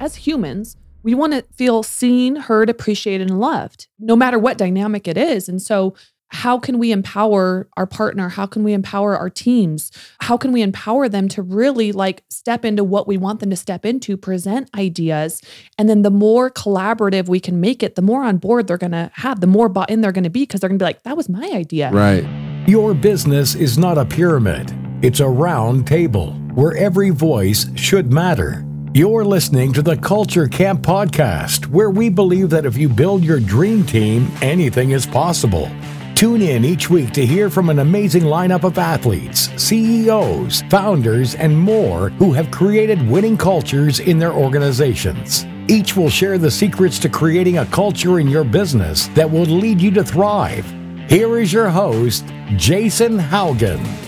as humans, we want to feel seen, heard, appreciated, and loved, no matter what dynamic it is. And so, how can we empower our partner? How can we empower our teams? How can we empower them to really like step into what we want them to step into, present ideas? And then the more collaborative we can make it, the more on board they're going to have, the more bought in they're going to be because they're going to be like, that was my idea. Right. Your business is not a pyramid, it's a round table where every voice should matter. You're listening to the Culture Camp podcast, where we believe that if you build your dream team, anything is possible. Tune in each week to hear from an amazing lineup of athletes, CEOs, founders, and more who have created winning cultures in their organizations. Each will share the secrets to creating a culture in your business that will lead you to thrive. Here is your host, Jason Haugen.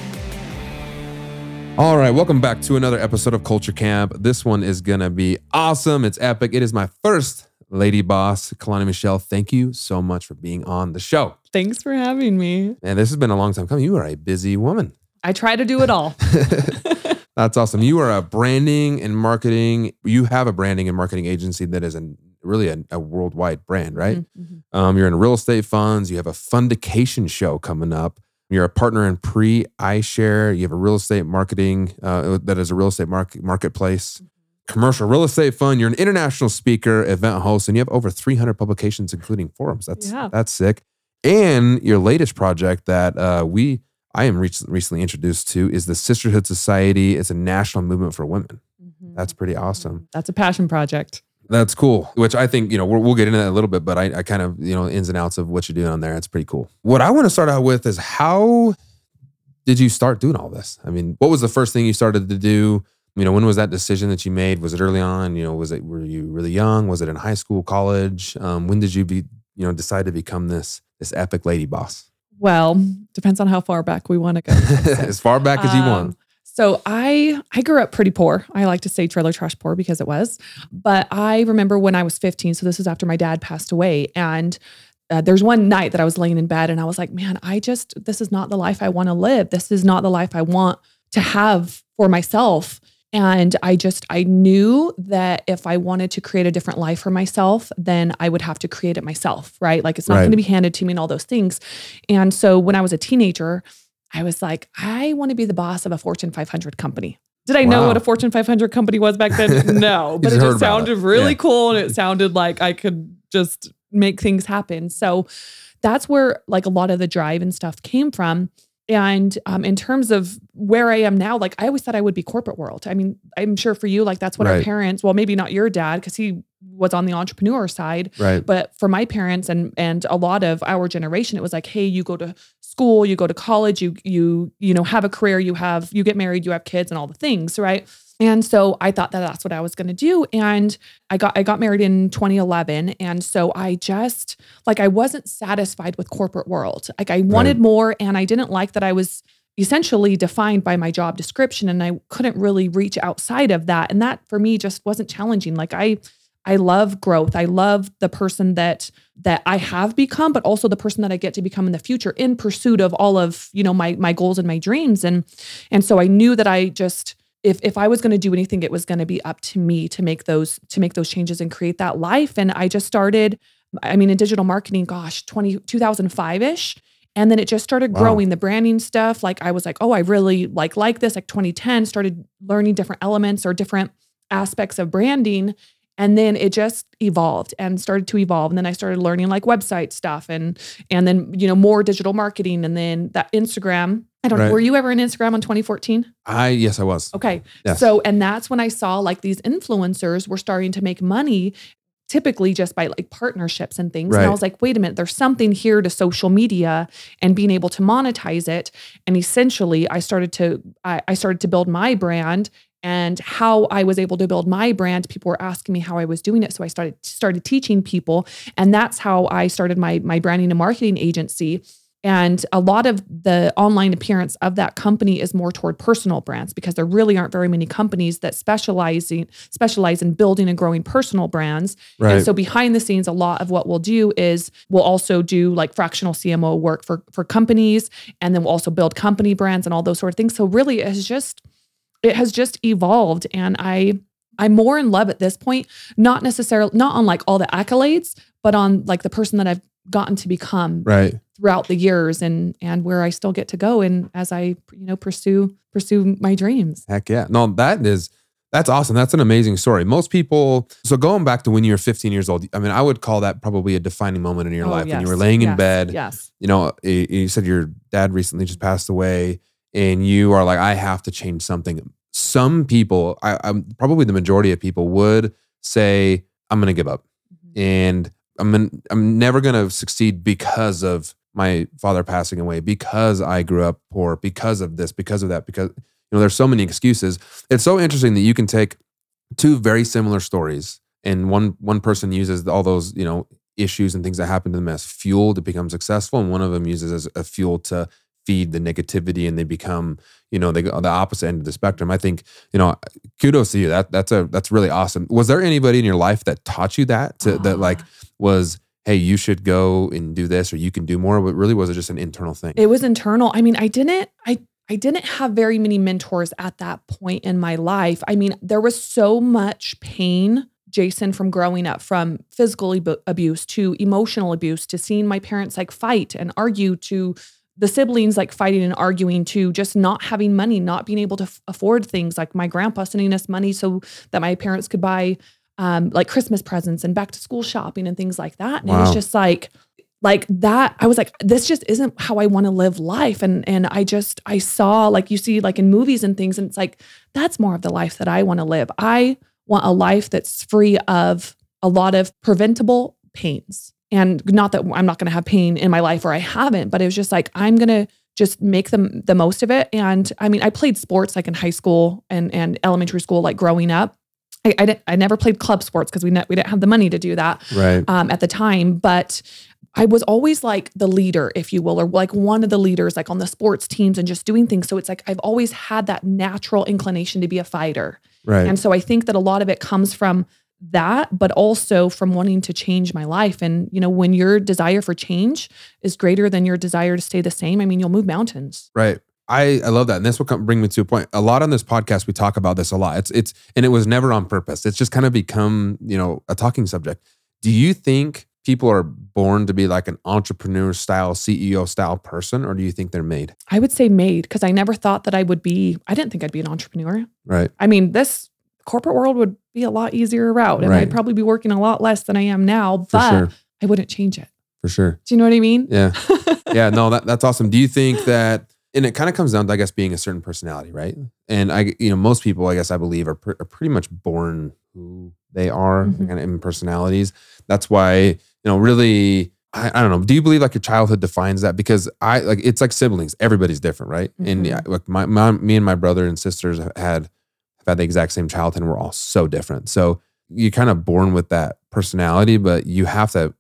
All right, welcome back to another episode of Culture Camp. This one is gonna be awesome. It's epic. It is my first lady boss, Caloni Michelle. Thank you so much for being on the show. Thanks for having me. And this has been a long time coming. You are a busy woman. I try to do it all. That's awesome. You are a branding and marketing. You have a branding and marketing agency that is a really a, a worldwide brand, right? Mm-hmm. Um, you're in real estate funds. You have a fundication show coming up. You're a partner in pre iShare. You have a real estate marketing uh, that is a real estate market marketplace, commercial real estate fund. You're an international speaker, event host, and you have over 300 publications, including Forbes. That's Yeah. that's sick. And your latest project that uh, we I am rec- recently introduced to is the Sisterhood Society. It's a national movement for women. Mhm. That's pretty awesome. That's a passion project. That's cool. Which I think you know we'll, we'll get into that a little bit, but I, I kind of you know ins and outs of what you're doing on there. It's pretty cool. What I want to start out with is how did you start doing all this? I mean, what was the first thing you started to do? You know, when was that decision that you made? Was it early on? You know, was it were you really young? Was it in high school, college? Um, when did you be you know decide to become this this epic lady boss? Well, depends on how far back we want to go. as far back as you Um, want. So I I grew up pretty poor. I like to say trailer trash poor because it was. But I remember when I was 15. So this is after my dad passed away, and uh, there's one night that I was laying in bed and I was like, man, I just this is not the life I want to live. This is not the life I want to have for myself. And I just I knew that if I wanted to create a different life for myself, then I would have to create it myself, right? Like it's not Right. going to be handed to me and all those things. And so when I was a teenager, I was like, I want to be the boss of a Fortune 500 company. Did I know what a Fortune 500 company was back then? No, but just it just sounded it. really Yeah. cool and it sounded like I could just make things happen. So that's where like a lot of the drive and stuff came from. And um, in terms of where I am now, like I always thought I would be corporate world. I mean, I'm sure for you, like that's what our parents, well, maybe not your dad, because he was on the entrepreneur side, Right. but for my parents and and a lot of our generation it was like hey you go to school you go to college you you you know have a career you have you get married you have kids and all the things right and so i thought that that's what i was going to do and i got i got married in 2011 and so i just like i wasn't satisfied with corporate world like i wanted more and i didn't like that i was essentially defined by my job description and i couldn't really reach outside of that and that for me just wasn't challenging like i I love growth. I love the person that that I have become, but also the person that I get to become in the future in pursuit of all of, you know, my my goals and my dreams. And and so I knew that I just if if I was going to do anything, it was going to be up to me to make those to make those changes and create that life. And I just started, I mean, in digital marketing, gosh, 20, 2005-ish. And then it just started Wow. growing the branding stuff. Like I was like, oh, I really like like this. Like 2010, started learning different elements or different aspects of branding. And then it just evolved and started to evolve. And then I started learning like website stuff and and then, you know, more digital marketing. And then that Instagram. I don't Right. know. Were you ever in Instagram on 2014? I yes, I was. Okay. Yes. So, and that's when I saw like these influencers were starting to make money typically just by like partnerships and things. And I was like, wait a minute, there's something here to social media and being able to monetize it. And essentially I started to I, I started to build my brand and how I was able to build my brand. People were asking me how I was doing it. So I started started teaching people. And that's how I started my my branding and marketing agency. And a lot of the online appearance of that company is more toward personal brands because there really aren't very many companies that specialize in, specialize in building and growing personal brands. Right. And so behind the scenes, a lot of what we'll do is we'll also do like fractional CMO work for for companies, and then we'll also build company brands and all those sort of things. So really, it's just it has just evolved, and I I'm more in love at this point, not necessarily not on like all the accolades, but on like the person that I've gotten to become Right. Throughout the years and and where I still get to go and as I you know pursue pursue my dreams. Heck yeah. No, that is that's awesome. That's an amazing story. Most people so going back to when you were 15 years old, I mean, I would call that probably a defining moment in your Oh, life when you were laying in yes, bed. Yes. You know, you said your dad recently just passed away and you are like, I have to change something. Some people, I, I'm probably the majority of people would say, I'm gonna give up. Mm-hmm. and I'm in, I'm never going to succeed because of my father passing away, because I grew up poor, because of this, because of that, because you know there's so many excuses. It's so interesting that you can take two very similar stories and one one person uses all those you know issues and things that happen to them as fuel to become successful, and one of them uses as a fuel to feed the negativity and they become you know they go the opposite end of the spectrum. I think you know kudos to you. That that's a that's really awesome. Was there anybody in your life that taught you that to, that like ah. was hey you should go and do this or you can do more but really was it just an internal thing It was internal. I mean, I didn't I I didn't have very many mentors at that point in my life. I mean, there was so much pain, Jason, from growing up, from physical ab- abuse to emotional abuse to seeing my parents like fight and argue to the siblings like fighting and arguing to just not having money, not being able to f- afford things like my grandpa sending us money so that my parents could buy um, like Christmas presents and back to school shopping and things like that. And it was just like, like that i was like this just isn't how i want to live life. And and i just i saw like you see like in movies and things and it's like that's more of the life that i want to live. I want a life that's free of a lot of preventable pains. And not that i'm not going to have pain in my life or i haven't but it was just like i'm going to just make them the most of it. And i mean i played sports like in high school and and elementary school like growing up i i, didn't, I never played club sports because we, ne- we didn't have the money to do that right um, at the time, but I was always like the leader, if you will, or like one of the leaders, like on the sports teams and just doing things. So it's like I've always had that natural inclination to be a fighter. right And so I think that a lot of it comes from that, but also from wanting to change my life. And, you know, when your desire for change is greater than your desire to stay the same, I mean, you'll move mountains. Right. I, I love that. And this will come bring me to a point. A lot on this podcast, we talk about this a lot. It's it's and it was never on purpose. It's just kind of become, you know, a talking subject. Do you think people are born to be like an entrepreneur style, CEO style person, or do you think they're made? I would say made because I never thought that I would be, I didn't think I'd be an entrepreneur. Right. I mean, this corporate world would be a lot easier route and Right. I'd probably be working a lot less than I am now, but sure. I wouldn't change it. For sure. Do you know what I mean? Yeah. yeah, no, that, that's awesome. Do you think that, and it kind of comes down to, I guess, being a certain personality, right? And I, you know, most people, I guess, I believe, are, pr- are pretty much born who they are, Mhm. kind of in personalities. That's why, you know, really, I, I don't know. Do you believe like your childhood defines that? Because I like it's like siblings. Everybody's different, right? And Mhm. yeah, like my, my, me and my brother and sisters have had have had the exact same childhood, and we're all so different. So you're kind of born with that personality, but you have to.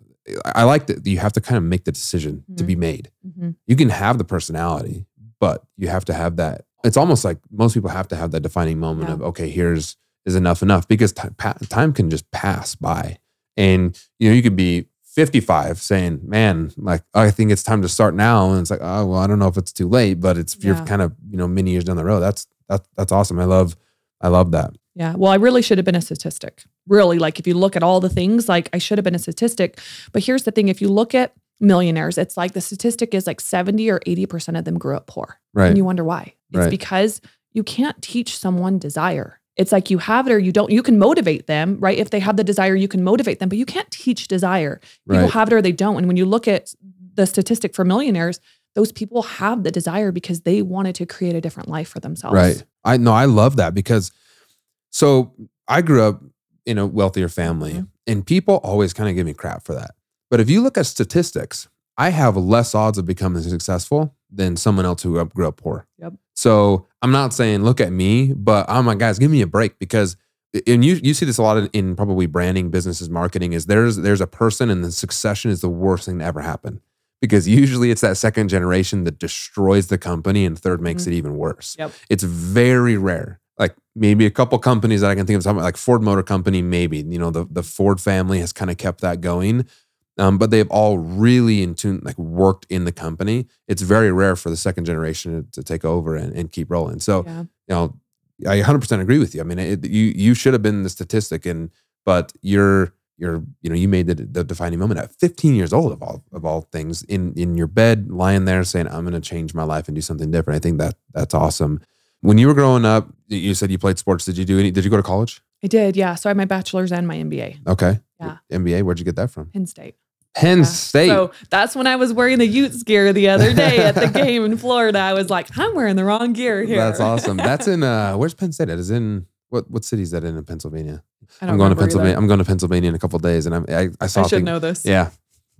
I like that you have to kind of make the decision to Mhm. be made Mhm. you can have the personality, but you have to have that. It's almost like most people have to have that defining moment Yeah. of okay, here's is enough enough because time, pa- time can just pass by, and you know you could be 55 saying, "Man, like I think it's time to start now," and it's like, "Oh well, I don't know if it's too late, but it's you're kind of you know many years down the road." That's that's that's awesome. I love I love that. Yeah. Well, I really should have been a statistic. Really, like if you look at all the things, like I should have been a statistic. But here's the thing if you look at millionaires, it's like the statistic is like 70 or 80% of them grew up poor. Right. And you wonder why. It's Right. because you can't teach someone desire. It's like you have it or you don't. You can motivate them, right? If they have the desire, you can motivate them, but you can't teach desire. People Right. have it or they don't. And when you look at the statistic for millionaires, those people have the desire because they wanted to create a different life for themselves. Right. I know I love that because so I grew up in a wealthier family Mhm. and people always kind of give me crap for that. But if you look at statistics, I have less odds of becoming successful than someone else who grew up poor. Yep. So I'm not saying look at me, but I'm like, guys, give me a break because and you you see this a lot in, in probably branding, businesses, marketing, is there's there's a person and the succession is the worst thing to ever happen. Because usually it's that second generation that destroys the company and third makes Mhm. it even worse. Yep. It's very rare. Like maybe a couple companies that I can think of, something like Ford Motor Company, maybe, you know, the, the Ford family has kind of kept that going. Um, but they've all really in tune, like worked in the company. It's very rare for the second generation to, to take over and, and keep rolling. So, Yeah. you know, I 100% agree with you. I mean, it, you you should have been the statistic, and but you're you're you know you made the, the defining moment at 15 years old of all of all things in in your bed, lying there saying, "I'm going to change my life and do something different." I think that that's awesome. When you were growing up, you said you played sports. Did you do any? Did you go to college? I did, yeah. So I had my bachelor's and my MBA, Okay. Yeah. MBA. Where'd you get that from? Penn State. Penn Yeah. State. So that's when I was wearing the Utes gear the other day at the game in Florida. I was like, I'm wearing the wrong gear here. That's awesome. That's in uh where's Penn State? At? Is in what what city is that in in Pennsylvania? I don't I'm going to Pennsylvania. either. I'm going to Pennsylvania in a couple of days, and I'm, I I saw. I should thing- know this. Yeah.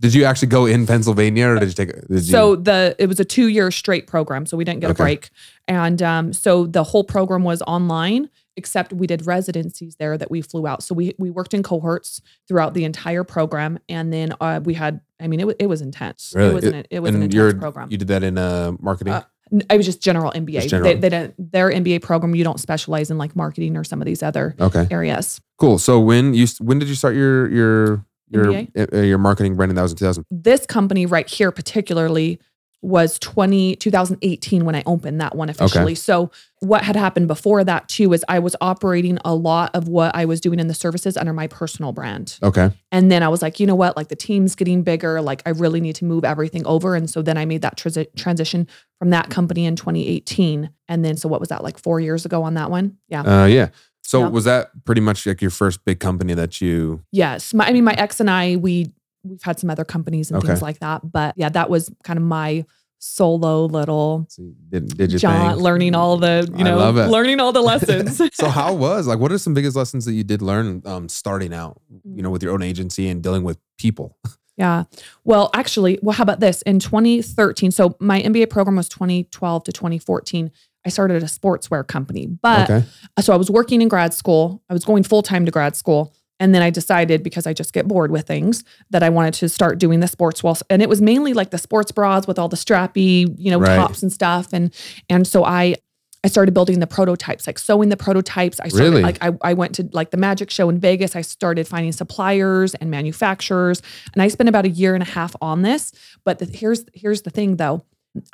Did you actually go in Pennsylvania, or did you take? Did you, So the it was a two year straight program, so we didn't get Okay. a break, and um, so the whole program was online. Except we did residencies there that we flew out. So we we worked in cohorts throughout the entire program, and then uh, we had. I mean, it was it was intense. Really? It was an it was an intense program. you did that in uh marketing. Uh, I was just general MBA. Just general. They, they didn't their MBA program. You don't specialize in like marketing or some of these other okay, areas. cool. So when you when did you start your your your uh, your marketing branding? That was in 2000. This company right here, particularly, was 20, 2018 when I opened that one officially. So what had happened before that too is I was operating a lot of what I was doing in the services under my personal brand. Okay, And then I was like, you know what? Like the team's getting bigger. Like I really need to move everything over. And so then I made that transi- transition from that company in 2018. And then so what was that like four years ago on that one? Yeah. uh, yeah. So Yeah. was that pretty much like your first big company that you? Yes. My, I mean, my ex and I, we we've had some other companies and Okay. things like that. But yeah, that was kind of my solo little Did, did you John think? learning all the, you know, learning all the lessons. so how was like what are some biggest lessons that you did learn um starting out you know with your own agency and dealing with people yeah. Well, actually, well, how about this? In 2013, so my MBA program was 2012 to 2014. I started a sportswear company, but okay so I was working in grad school. I was going full time to grad school. And then I decided because I just get bored with things that I wanted to start doing the sports well. And it was mainly like the sports bras with all the strappy, you know, Right. tops and stuff. And and so I I started building the prototypes, like sewing the prototypes. I started Really? like I, I went to like the magic show in Vegas. I started finding suppliers and manufacturers. And I spent about a year and a half on this. But the, here's here's the thing though.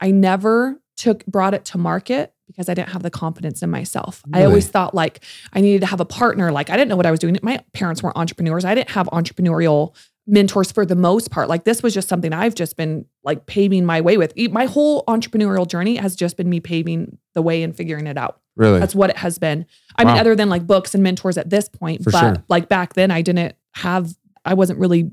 I never took brought it to market because I didn't have the confidence in myself. I always thought like I needed to have a partner. Like I didn't know what I was doing. My parents weren't entrepreneurs. I didn't have entrepreneurial mentors for the most part. Like this was just something I've just been like paving my way with. My whole entrepreneurial journey has just been me paving the way and figuring it out. really That's what it has been. I mean, other than like books and mentors at this point, For but sure. like back then, I didn't have. I wasn't really,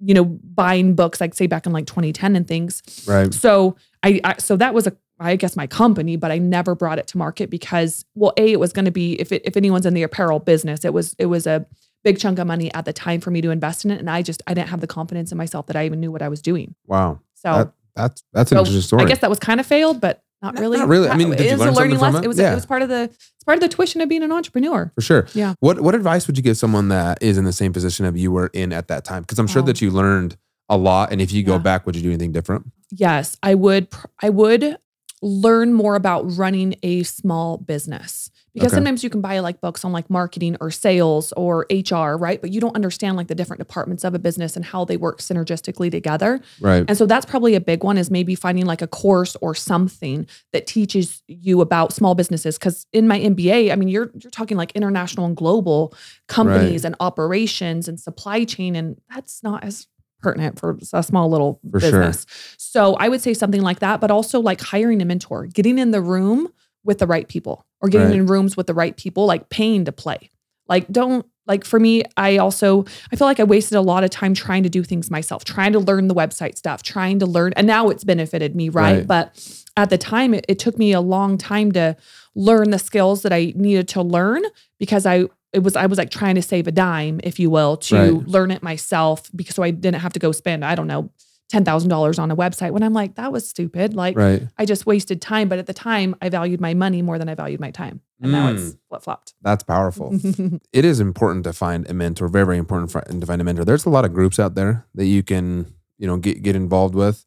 you know, buying books like say back in like 2010 and things. right So I, I so that was a I guess my company, but I never brought it to market because well, a it was going to be if it, if anyone's in the apparel business, it was it was a big chunk of money at the time for me to invest in it, and I just I didn't have the confidence in myself that I even knew what I was doing. wow So that, that's that's an so interesting story I guess that was kind of failed, but not really. not really. I mean, It did you learn a learning something from lesson. it? It was Yeah. it was part of the it's part of the tuition of being an entrepreneur. for sure Yeah. what what advice would you give someone that is in the same position of you were in at that time because i'm sure Oh. that you learned a lot and if you go back would you do anything different Yes, I would. I would learn more about running a small business because Okay. sometimes you can buy like books on like marketing or sales or HR, right? But you don't understand like the different departments of a business and how they work synergistically together. right And so that's probably a big one is maybe finding like a course or something that teaches you about small businesses. Cause in my MBA, I mean, you're you're talking like international and global companies and operations and supply chain, and that's not as pertinent for a small little For sure. business. So I would say something like that, but also like hiring a mentor, getting in the room with the right people or getting Right. in rooms with the right people, like paying to play. Like don't like for me, I also I feel like I wasted a lot of time trying to do things myself, trying to learn the website stuff, trying to learn, and now it's benefited me, right? Right. But at the time, it, it took me a long time to learn the skills that I needed to learn because I it was I was like trying to save a dime, if you will, to Right. learn it myself because so I didn't have to go spend I don't know ten thousand dollars on a website when I'm like that was stupid, like right I just wasted time. But at the time, I valued my money more than I valued my time, and now Mm. it's flip flopped. that's powerful it is important to find a mentor very very important to find a mentor there's a lot of groups out there that you can you know get get involved with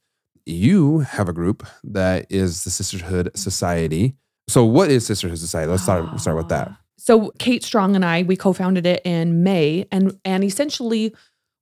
you have a group that is the sisterhood society so what is sisterhood society let's start start with that So Kate Strong and I, we co-founded it in May, and and essentially,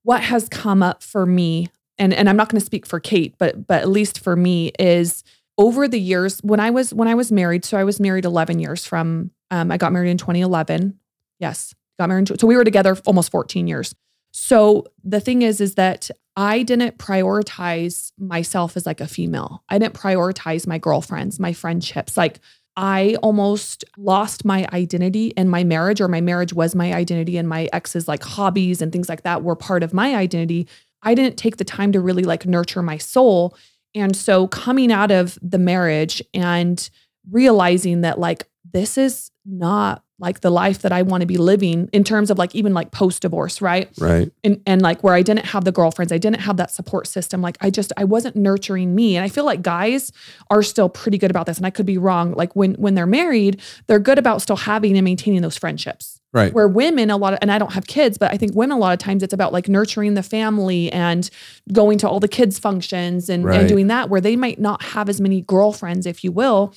what has come up for me, and and I'm not going to speak for Kate, but but at least for me is over the years when I was when I was married. So I was married 11 years from Um, I got married in 2011. Yes, got married. So we were together almost 14 years. So the thing is, is that I didn't prioritize myself as like a female. I didn't prioritize my girlfriends, my friendships. Like I almost lost my identity in my marriage, or my marriage was my identity, and my ex's like hobbies and things like that were part of my identity. I didn't take the time to really like nurture my soul. And so coming out of the marriage and realizing that like this is not like the life that I want to be living in terms of like even like post divorce, right? Right. And and like where I didn't have the girlfriends, I didn't have that support system. Like I just I wasn't nurturing me. And I feel like guys are still pretty good about this. And I could be wrong. Like when when they're married, they're good about still having and maintaining those friendships. Right. Where women a lot of and I don't have kids, but I think women a lot of times it's about like nurturing the family and going to all the kids' functions and, Right. and doing that where they might not have as many girlfriends, if you will.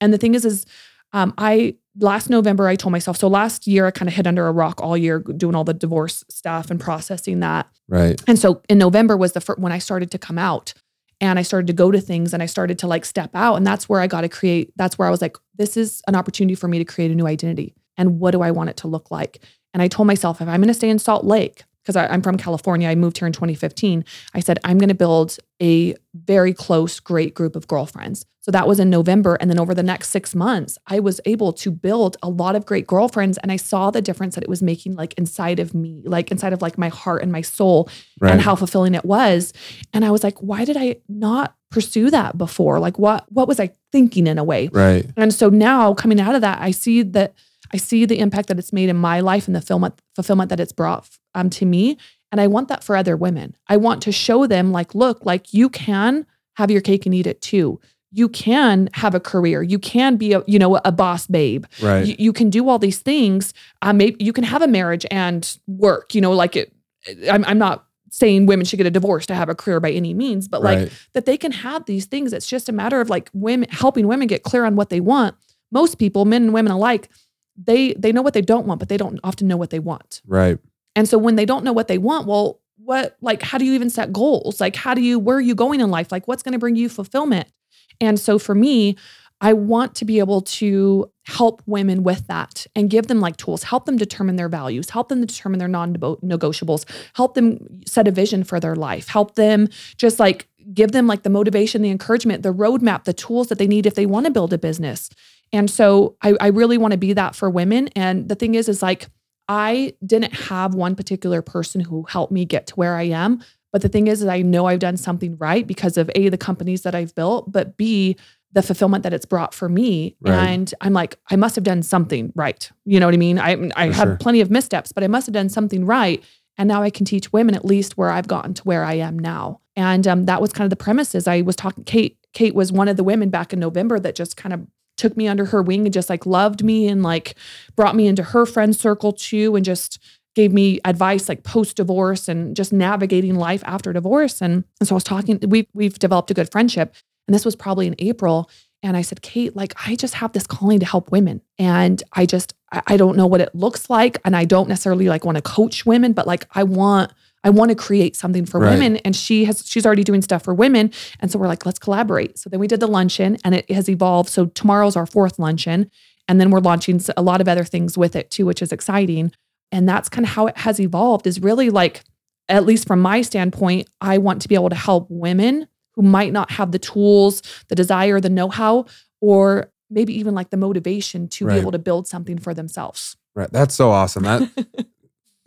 And the thing is, is um, I last November I told myself. So last year I kind of hid under a rock all year doing all the divorce stuff and processing that. Right. And so in November was the first when I started to come out and I started to go to things and I started to like step out. And that's where I got to create, that's where I was like, this is an opportunity for me to create a new identity. And what do I want it to look like? And I told myself, if I'm going to stay in Salt Lake, because I'm from California, I moved here in 2015. I said, I'm going to build a very close, great group of girlfriends. So that was in November. And then over the next six months, I was able to build a lot of great girlfriends. And I saw the difference that it was making like inside of me, like inside of like my heart and my soul Right. and how fulfilling it was. And I was like, why did I not pursue that before? Like what what was I thinking in a way? right. And so now coming out of that, I see that I see the impact that it's made in my life and the fulfillment fulfillment that it's brought um, to me. And I want that for other women. I want to show them, like, look, like you can have your cake and eat it too. You can have a career. You can be a, you know, a boss babe. Right. You, you can do all these things. Uh, maybe you can have a marriage and work. You know, like it. I'm, I'm not saying women should get a divorce to have a career by any means, but like right. that they can have these things. It's just a matter of like women helping women get clear on what they want. Most people, men and women alike, they they know what they don't want, but they don't often know what they want. Right. And so when they don't know what they want, well, what like how do you even set goals? Like how do you where are you going in life? Like what's going to bring you fulfillment? And so for me, I want to be able to help women with that and give them like tools, help them determine their values, help them determine their non negotiables, help them set a vision for their life, help them just like give them like the motivation, the encouragement, the roadmap, the tools that they need if they want to build a business. And so I, I really want to be that for women. And the thing is, is like, I didn't have one particular person who helped me get to where I am. But the thing is, is I know I've done something right because of A, the companies that I've built, but B, the fulfillment that it's brought for me. Right. And I'm like, I must have done something right. You know what I mean? I, I For had sure. plenty of missteps, but I must have done something right. And now I can teach women at least where I've gotten to where I am now. And um, that was kind of the premises. I was talking, Kate, Kate was one of the women back in November that just kind of took me under her wing and just like loved me and like brought me into her friend circle too and just gave me advice like post divorce and just navigating life after divorce. And, and so I was talking we we've developed a good friendship. And this was probably in April. And I said Kate like I just have this calling to help women. And I just I, I don't know what it looks like. And I don't necessarily like want to coach women but like I want I want to create something for Right. women and she has she's already doing stuff for women and so we're like let's collaborate so then we did the luncheon and it has evolved so tomorrow's our fourth luncheon and then we're launching a lot of other things with it too which is exciting and that's kind of how it has evolved is really like at least from my standpoint i want to be able to help women who might not have the tools the desire the know-how or maybe even like the motivation to Right. be able to build something for themselves Right. That's so awesome. That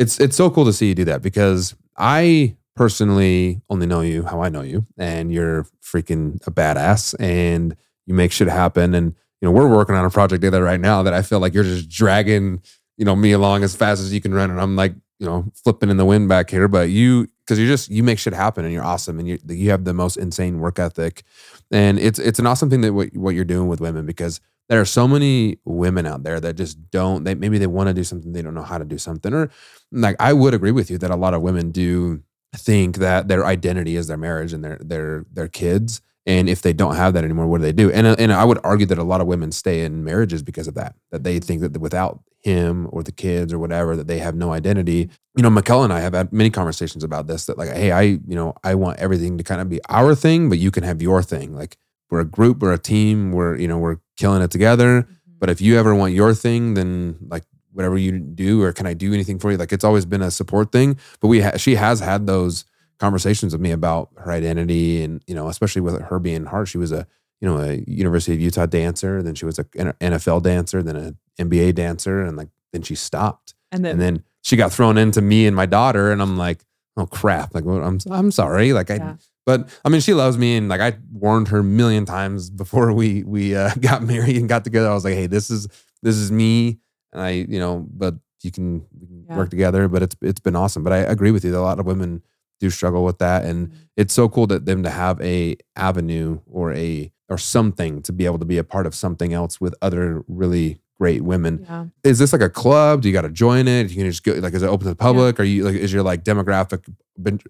it's it's so cool to see you do that because I personally only know you how I know you, and you're freaking a badass, and you make shit happen. And you know we're working on a project together right now that I feel like you're just dragging you know me along as fast as you can run, and I'm like you know flipping in the wind back here, but you because you're just you make shit happen, and you're awesome, and you you have the most insane work ethic, and it's it's an awesome thing that what, what you're doing with women because there are so many women out there that just don't they maybe they want to do something they don't know how to do something or like I would agree with you that a lot of women do think that their identity is their marriage and their their their kids and if they don't have that anymore what do they do? And uh, and I would argue that a lot of women stay in marriages because of that that they think that without him or the kids or whatever that they have no identity. You know Mikel and I have had many conversations about this that like hey I you know I want everything to kind of be our thing but you can have your thing. Like we're a group we're a team we're you know we're killing it together mm-hmm. But if you ever want your thing, then like whatever you do, or can I do anything for you? Like it's always been a support thing. But we ha- she has had those conversations with me about her identity, and you know, especially with her being hard. She was a you know a University of Utah dancer, then she was an NFL dancer, then an NBA dancer, and like then she stopped, And then, and then she got thrown into me and my daughter, and I'm like, oh crap, like well, I'm I'm sorry, like I. Yeah. But I mean, she loves me, and like I warned her a million times before we we uh, got married and got together. I was like, "Hey, this is this is me," and I, you know, but you can, Yeah. work together. But it's it's been awesome. But I agree with you. that A lot of women do struggle with that, and Mm-hmm. it's so cool that them to have a avenue or a or something to be able to be a part of something else with other really great women. yeah. Is this like a club? Do you got to join it? You can just go like is it open to the public? Are you like is your like demographic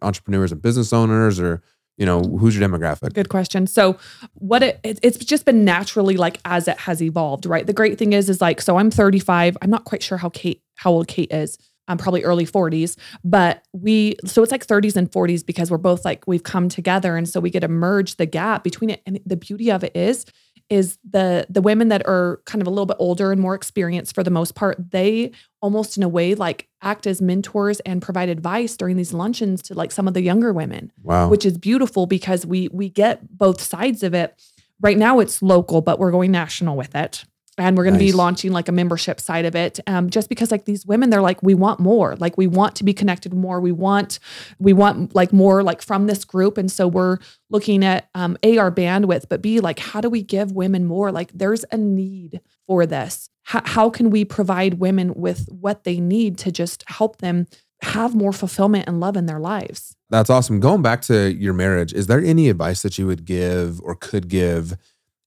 entrepreneurs and business owners or you know who's your demographic? Good question. So, what it, it it's just been naturally like as it has evolved, right? The great thing is, is like, so I'm 35. I'm not quite sure how Kate, how old Kate is. I'm probably early 40s, but we, so it's like 30s and 40s because we're both like we've come together, and so we get to merge the gap between it. And the beauty of it is, is the the women that are kind of a little bit older and more experienced for the most part, they almost in a way like act as mentors and provide advice during these luncheons to like some of the younger women Wow. which is beautiful because we we get both sides of it. Right now it's local, but we're going national with it. And we're going to be launching like a membership side of it. Um, just because like these women, they're like, we want more. Like we want to be connected more. We want, we want like more like from this group. And so we're looking at um, A, our bandwidth, but B, like how do we give women more? Like there's a need for this. How, how can we provide women with what they need to just help them have more fulfillment and love in their lives? That's awesome. Going back to your marriage, is there any advice that you would give or could give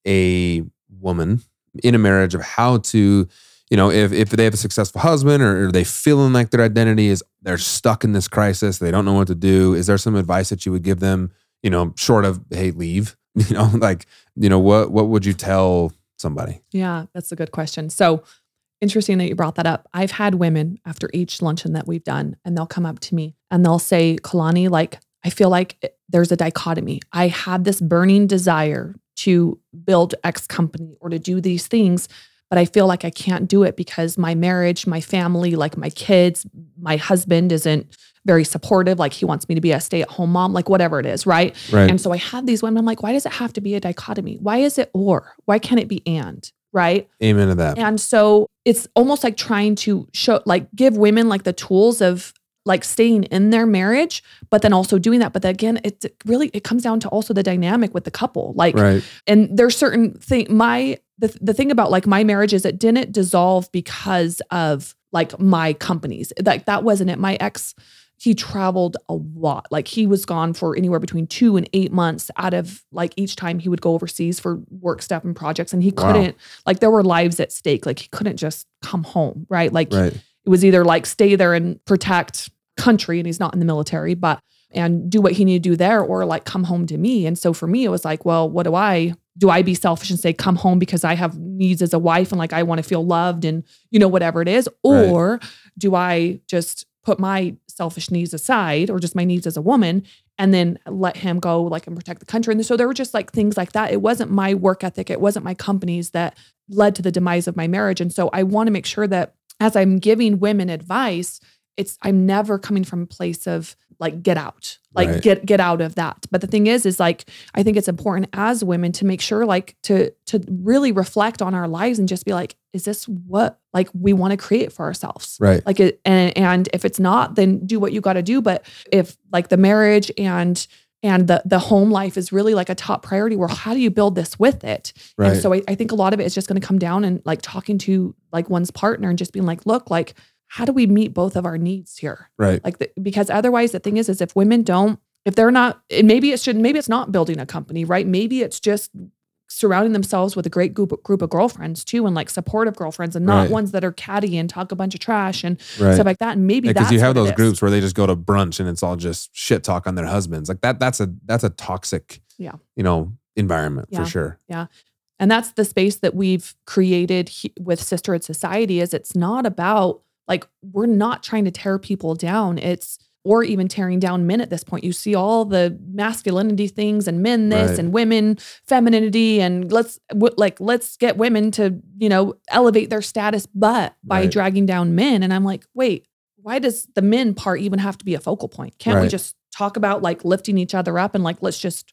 a woman in a marriage of how to, you know, if, if they have a successful husband or they feeling like their identity is they're stuck in this crisis, they don't know what to do. Is there some advice that you would give them, you know, short of, hey, leave? You know, like, you know, what what would you tell somebody? Yeah, that's a good question. So interesting that you brought that up. I've had women after each luncheon that we've done, and they'll come up to me and they'll say, Caloni, like, I feel like eh, there's a dichotomy. I have this burning desire to build X company or to do these things, but I feel like I can't do it because my marriage, my family, like my kids, my husband isn't very supportive. Like he wants me to be a stay at home mom, like whatever it is, right? Right. And so I have these women. I'm like, why does it have to be a dichotomy? Why is it or? Why can't it be and? Right. Amen to that. And so it's almost like trying to show, like, give women like the tools of like staying in their marriage, but then also doing that. But then again, it really it comes down to also the dynamic with the couple. Like, Right. and there's certain thing. My the the thing about like my marriage is it didn't dissolve because of like my companies. Like that wasn't it. My ex he traveled a lot. Like he was gone for anywhere between two and eight months out of like each time he would go overseas for work stuff and projects. And he couldn't, like, there were lives at stake. Like he couldn't just come home, right? Like Right. it was either like stay there and protect country and he's not in the military, but and do what he needed to do there or like come home to me. And so for me, it was like, well, what do I do? I be selfish and say come home because I have needs as a wife and like I want to feel loved and you know, whatever it is? Right. Or do I just put my selfish needs aside or just my needs as a woman and then let him go like and protect the country. And so there were just like things like that. It wasn't my work ethic, it wasn't my companies that led to the demise of my marriage. And so I want to make sure that as I'm giving women advice, it's I'm never coming from a place of like get out. Like Right. get get out of that. But the thing is is like I think it's important as women to make sure like to to really reflect on our lives and just be like is this what like we want to create for ourselves? Right. like it and, and if it's not then do what you got to do but if like the marriage and and the the home life is really like a top priority where how do you build this with it Right. and so I, I think a lot of it is just going to come down and like talking to like one's partner and just being like look like how do we meet both of our needs here right. like the, because otherwise the thing is is if women don't if they're not and maybe it should maybe it's not building a company right maybe it's just surrounding themselves with a great group, group of girlfriends too and like supportive girlfriends and not Right. ones that are catty and talk a bunch of trash and Right. stuff like that and maybe because that's you have those groups where they just go to brunch and it's all just shit talk on their husbands like that that's a that's a toxic Yeah. you know environment Yeah. for sure Yeah. and that's the space that we've created he- with sisterhood society is it's not about like we're not trying to tear people down it's or even tearing down men at this point. You see all the masculinity things and men this Right. and women femininity and let's w- like let's get women to, you know, elevate their status but by Right. dragging down men and I'm like, "Wait, why does the men part even have to be a focal point? Can't we just talk about like lifting each other up and like let's just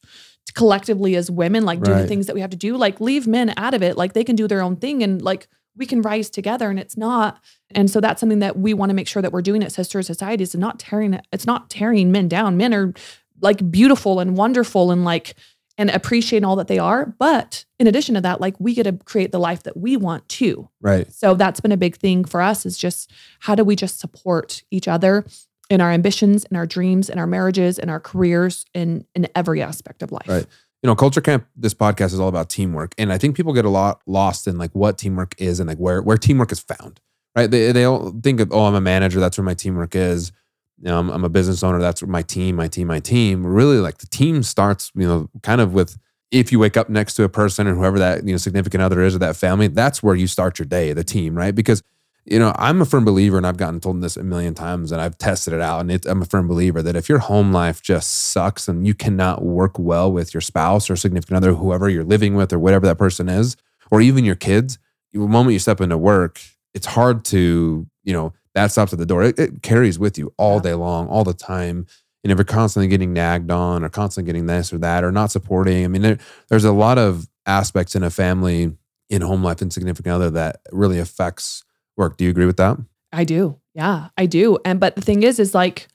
collectively as women like do the things that we have to do like leave men out of it like they can do their own thing and like we can rise together and it's not and so that's something that we want to make sure that we're doing at sister societies and not tearing it's not tearing men down men are like beautiful and wonderful and like and appreciating all that they are but in addition to that like we get to create the life that we want too Right. so that's been a big thing for us is just how do we just support each other in our ambitions, in our dreams, in our marriages, in our careers, in in every aspect of life. Right. You know, Culture Camp, this podcast is all about teamwork. And I think people get a lot lost in like what teamwork is and like where where teamwork is found. Right. They they all think of, oh, I'm a manager, that's where my teamwork is. You know, I'm, I'm a business owner, that's where my team, my team, my team. Really like the team starts, you know, kind of with if you wake up next to a person and whoever that, you know, significant other is or that family, that's where you start your day, the team, right? Because you know, I'm a firm believer, and I've gotten told this a million times, and I've tested it out. And it, I'm a firm believer that if your home life just sucks and you cannot work well with your spouse or significant other, whoever you're living with, or whatever that person is, or even your kids, the moment you step into work, it's hard to, you know, that stops at the door. It, it carries with you all day long, all the time. And if you're constantly getting nagged on, or constantly getting this or that, or not supporting, I mean, there, there's a lot of aspects in a family, in home life, and significant other that really affects work. Do you agree with that? I do. Yeah, I do. And but the thing is, is like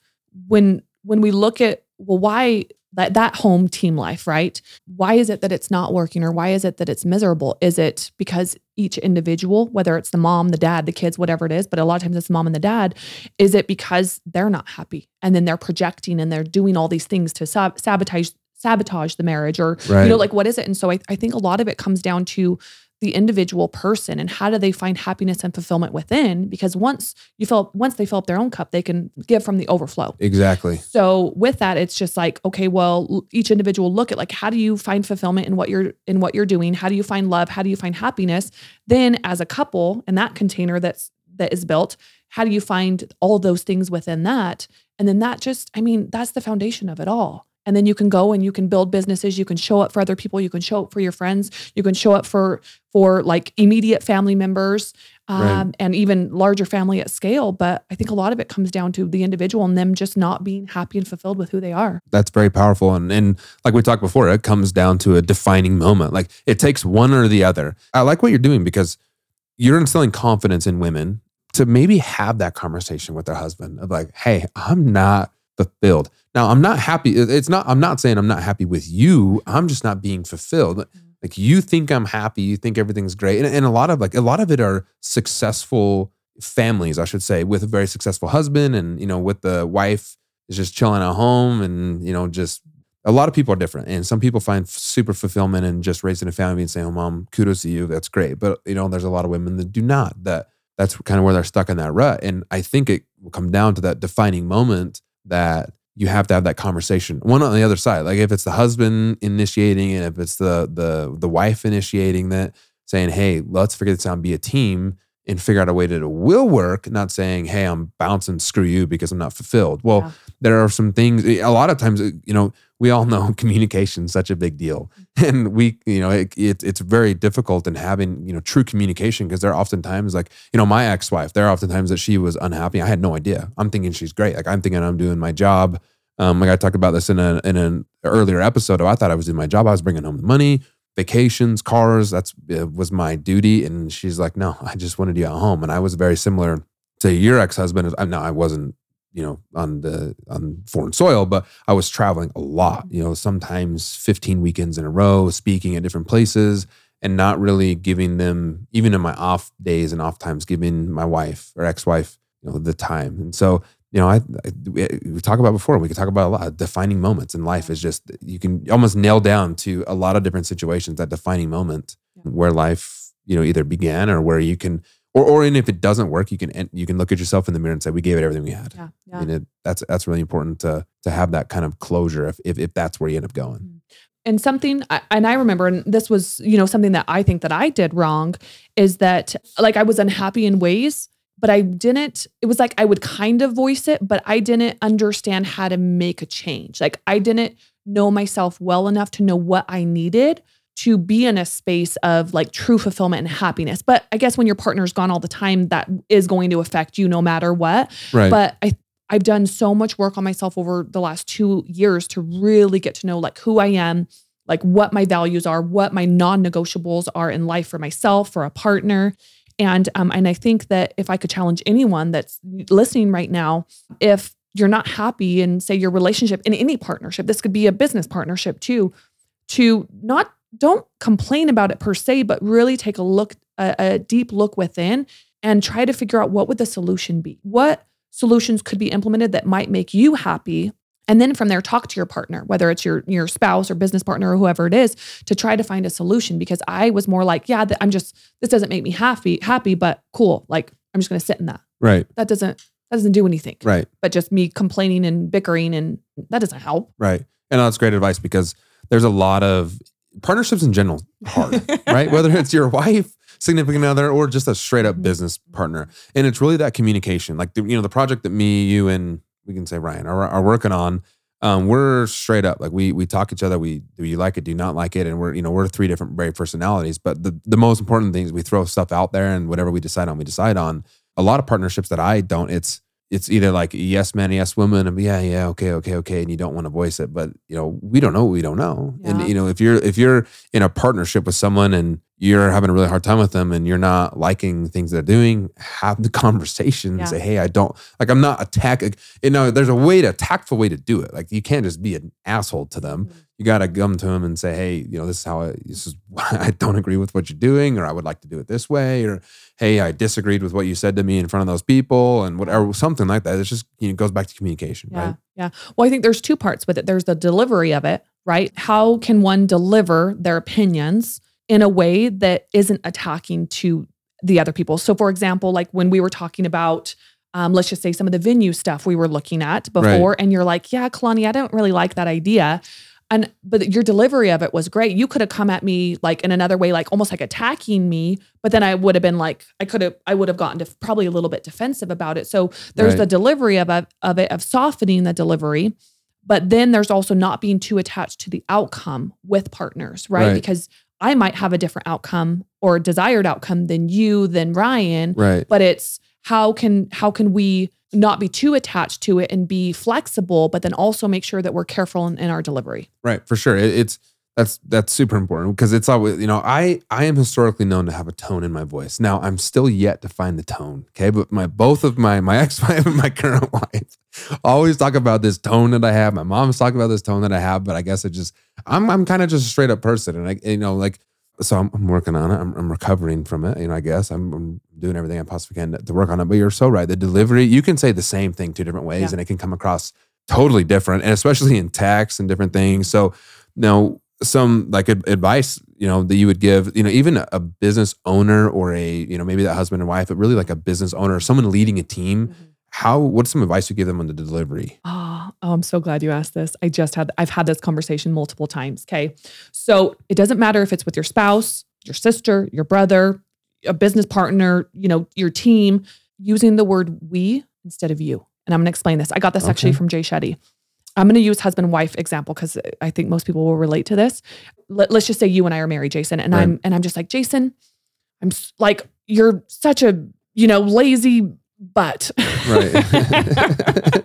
when when we look at well, why that that home team life, right? Why is it that it's not working, or why is it that it's miserable? Is it because each individual, whether it's the mom, the dad, the kids, whatever it is, but a lot of times it's the mom and the dad, is it because they're not happy and then they're projecting and they're doing all these things to sab- sabotage sabotage the marriage, or Right. you know, like what is it? And so I, I think a lot of it comes down to the individual person and how do they find happiness and fulfillment within? Because once you fill once they fill up their own cup they can give from the overflow. Exactly. so with that it's just like okay well each individual look at like how do you find fulfillment in what you're in what you're doing? How do you find love? How do you find happiness? Then as a couple in that container that's that is built how do you find all those things within that? And then that just i mean that's the foundation of it all and then you can go and you can build businesses you can show up for other people you can show up for your friends you can show up for for like immediate family members um, Right. and even larger family at scale but i think a lot of it comes down to the individual and them just not being happy and fulfilled with who they are That's very powerful. And and like we talked before, it comes down to a defining moment. Like it takes one or the other. I like what you're doing because you're instilling confidence in women to maybe have that conversation with their husband of like, hey, I'm not fulfilled. Now I'm not happy. It's not, I'm not saying I'm not happy with you. I'm just not being fulfilled. Like you think I'm happy, you think everything's great. And, and a lot of like a lot of it are successful families, I should say, with a very successful husband and you know, with the wife is just chilling at home and you know just a lot of people are different and some people find super fulfillment in just raising a family and saying oh mom kudos to you that's great but you know there's a lot of women that do not that that's kind of where they're stuck in that rut and i think it will come down to that defining moment that you have to have that conversation one on the other side like if it's the husband initiating and if it's the the the wife initiating that saying hey let's figure this out and be a team and figure out a way that it will work not saying hey i'm bouncing screw you because i'm not fulfilled well Yeah. There are some things a lot of times you know we all know communication is such a big deal. And we you know it, it, it's very difficult in having you know true communication because there are oftentimes like you know my ex-wife there are oftentimes that she was unhappy. I had no idea. I'm thinking she's great. Like i'm thinking i'm doing my job. Um like i talked about this in a in an earlier episode i thought i was doing my job. I was bringing home the money vacations cars. That's uh, was my duty. And she's like no i just wanted you at home. And i was very similar to your ex-husband. I- no i wasn't you know on the on foreign soil but i was traveling a lot you know sometimes 15 weekends in a row speaking at different places and not really giving them even in my off days and off times giving my wife or ex-wife you know the time and so you know i, I we, we talk about before we could talk about a lot defining moments in life is just you can almost nail down to a lot of different situations that defining moment Yeah. where life you know either began or where you can or or and if it doesn't work you can you can look at yourself in the mirror and say we gave it everything we had yeah yeah I mean, it, that's that's really important to to have that kind of closure if if, if that's where you end up going. Mm. and something I- and i remember and this was you know something that i think that i did wrong is that like i was unhappy in ways but I didn't, it was like I would kind of voice it, but I didn't understand how to make a change. Like I didn't know myself well enough to know what I needed to be in a space of like true fulfillment and happiness. But I guess when your partner's gone all the time, that is going to affect you no matter what. Right. But I I've done so much work on myself over the last two years to really get to know like who I am, like what my values are, what my non-negotiables are in life for myself, for a partner. And um, and I think that if I could challenge anyone that's listening right now, if you're not happy in say your relationship in any partnership, this could be a business partnership too, to not don't complain about it per se, but really take a look, a, a deep look within and try to figure out what would the solution be. What solutions could be implemented that might make you happy and then from there talk to your partner whether it's your your spouse or business partner or whoever it is to try to find a solution because i was more like yeah i'm just this doesn't make me happy happy but cool like i'm just going to sit in that right. that doesn't that doesn't do anything Right. but just me complaining and bickering and that doesn't help Right. And that's great advice because there's a lot of partnerships in general hard, right? Whether it's your wife, significant other, or just a straight up Mhm. business partner. And it's really that communication. Like the, you know, the project that me, you, and we can say Ryan are, are working on. Um, we're straight up like we we talk each other. We do you like it? Do you not like it? And we're you know we're three different brave personalities. But the the most important thing is we throw stuff out there, and whatever we decide on, we decide on. A lot of partnerships that I don't. It's it's either like yes man, yes woman, and yeah, yeah, okay, okay, okay, and you don't want to voice it, but you know we don't know what we don't know, Yeah. and you know if you're if you're in a partnership with someone and you're having a really hard time with them and you're not liking things they're doing, have the conversation and Yeah. say, hey, I don't like I'm not attacking. You know, there's a way to tactful way to do it. Like you can't just be an asshole to them. Mhm. You got to come to them and say, hey, you know, this is how I, this is I don't agree with what you're doing, or I would like to do it this way, or hey, I disagreed with what you said to me in front of those people, and whatever, something like that. It's just you know, it goes back to communication, Yeah. right? Yeah. Well, I think there's two parts with it. There's the delivery of it, right? How can one deliver their opinions in a way that isn't attacking to the other people? So, for example, like when we were talking about, um, let's just say some of the venue stuff we were looking at before, and you're like, yeah, Caloni, I don't really like that idea. And but your delivery of it was great. You could have come at me like in another way, like almost like attacking me, but then I would have been like, I could have, I would have gotten to probably a little bit defensive about it. So there's Right. the delivery of, of of it, of softening the delivery, but then there's also not being too attached to the outcome with partners, right? Right. Because I might have a different outcome or desired outcome than you, than Ryan, Right. but it's how can how can we not be too attached to it and be flexible, but then also make sure that we're careful in, in our delivery. Right, for sure. It, it's that's that's super important because it's always you know I I am historically known to have a tone in my voice. Now I'm still yet to find the tone. Okay, but my both of my my ex wife and my current wife always talk about this tone that I have. My mom's talking about this tone that I have, but I guess it just I'm I'm kind of just a straight up person, and I you know like so I'm, I'm working on it. I'm, I'm recovering from it. You know, I guess I'm, I'm doing everything I possibly can to, work on it. But you're so right. The delivery, you can say the same thing two different ways, Yeah. and it can come across totally different, and especially in text and different things. So you now some like ad- advice you know that you would give you know even a, a business owner or a you know maybe that husband and wife but really like a business owner someone leading a team mm-hmm. How what's some advice you give them on the delivery Oh, oh, I'm so glad you asked this. I just had I've had this conversation multiple times. Okay. So it doesn't matter if it's with your spouse, your sister, your brother, a business partner, you know, your team, using the word we instead of you. And I'm gonna explain this. I got this actually from Jay Shetty. I'm gonna use husband wife example because I think most people will relate to this. Let, us just say you and I are married, Jason, and Right. I'm and I'm just like, Jason, I'm like, you're such a, you know, lazy butt. Right.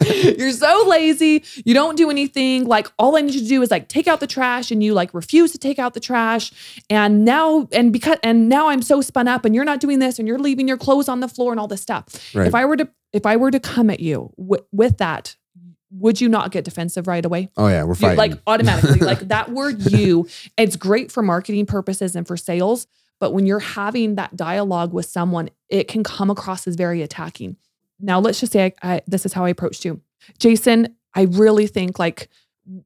You're so lazy. You don't do anything. Like all I need you to do is like take out the trash and you like refuse to take out the trash. And now and because and now I'm so spun up and you're not doing this and you're leaving your clothes on the floor and all this stuff. right If I were to if I were to come at you wi- with that, would you not get defensive right away? oh yeah we're You- fighting like automatically like that word you it's great for marketing purposes and for sales but when you're having that dialogue with someone it can come across as very attacking. Now let's just say I, I, this is how i approached you. Jason i really think like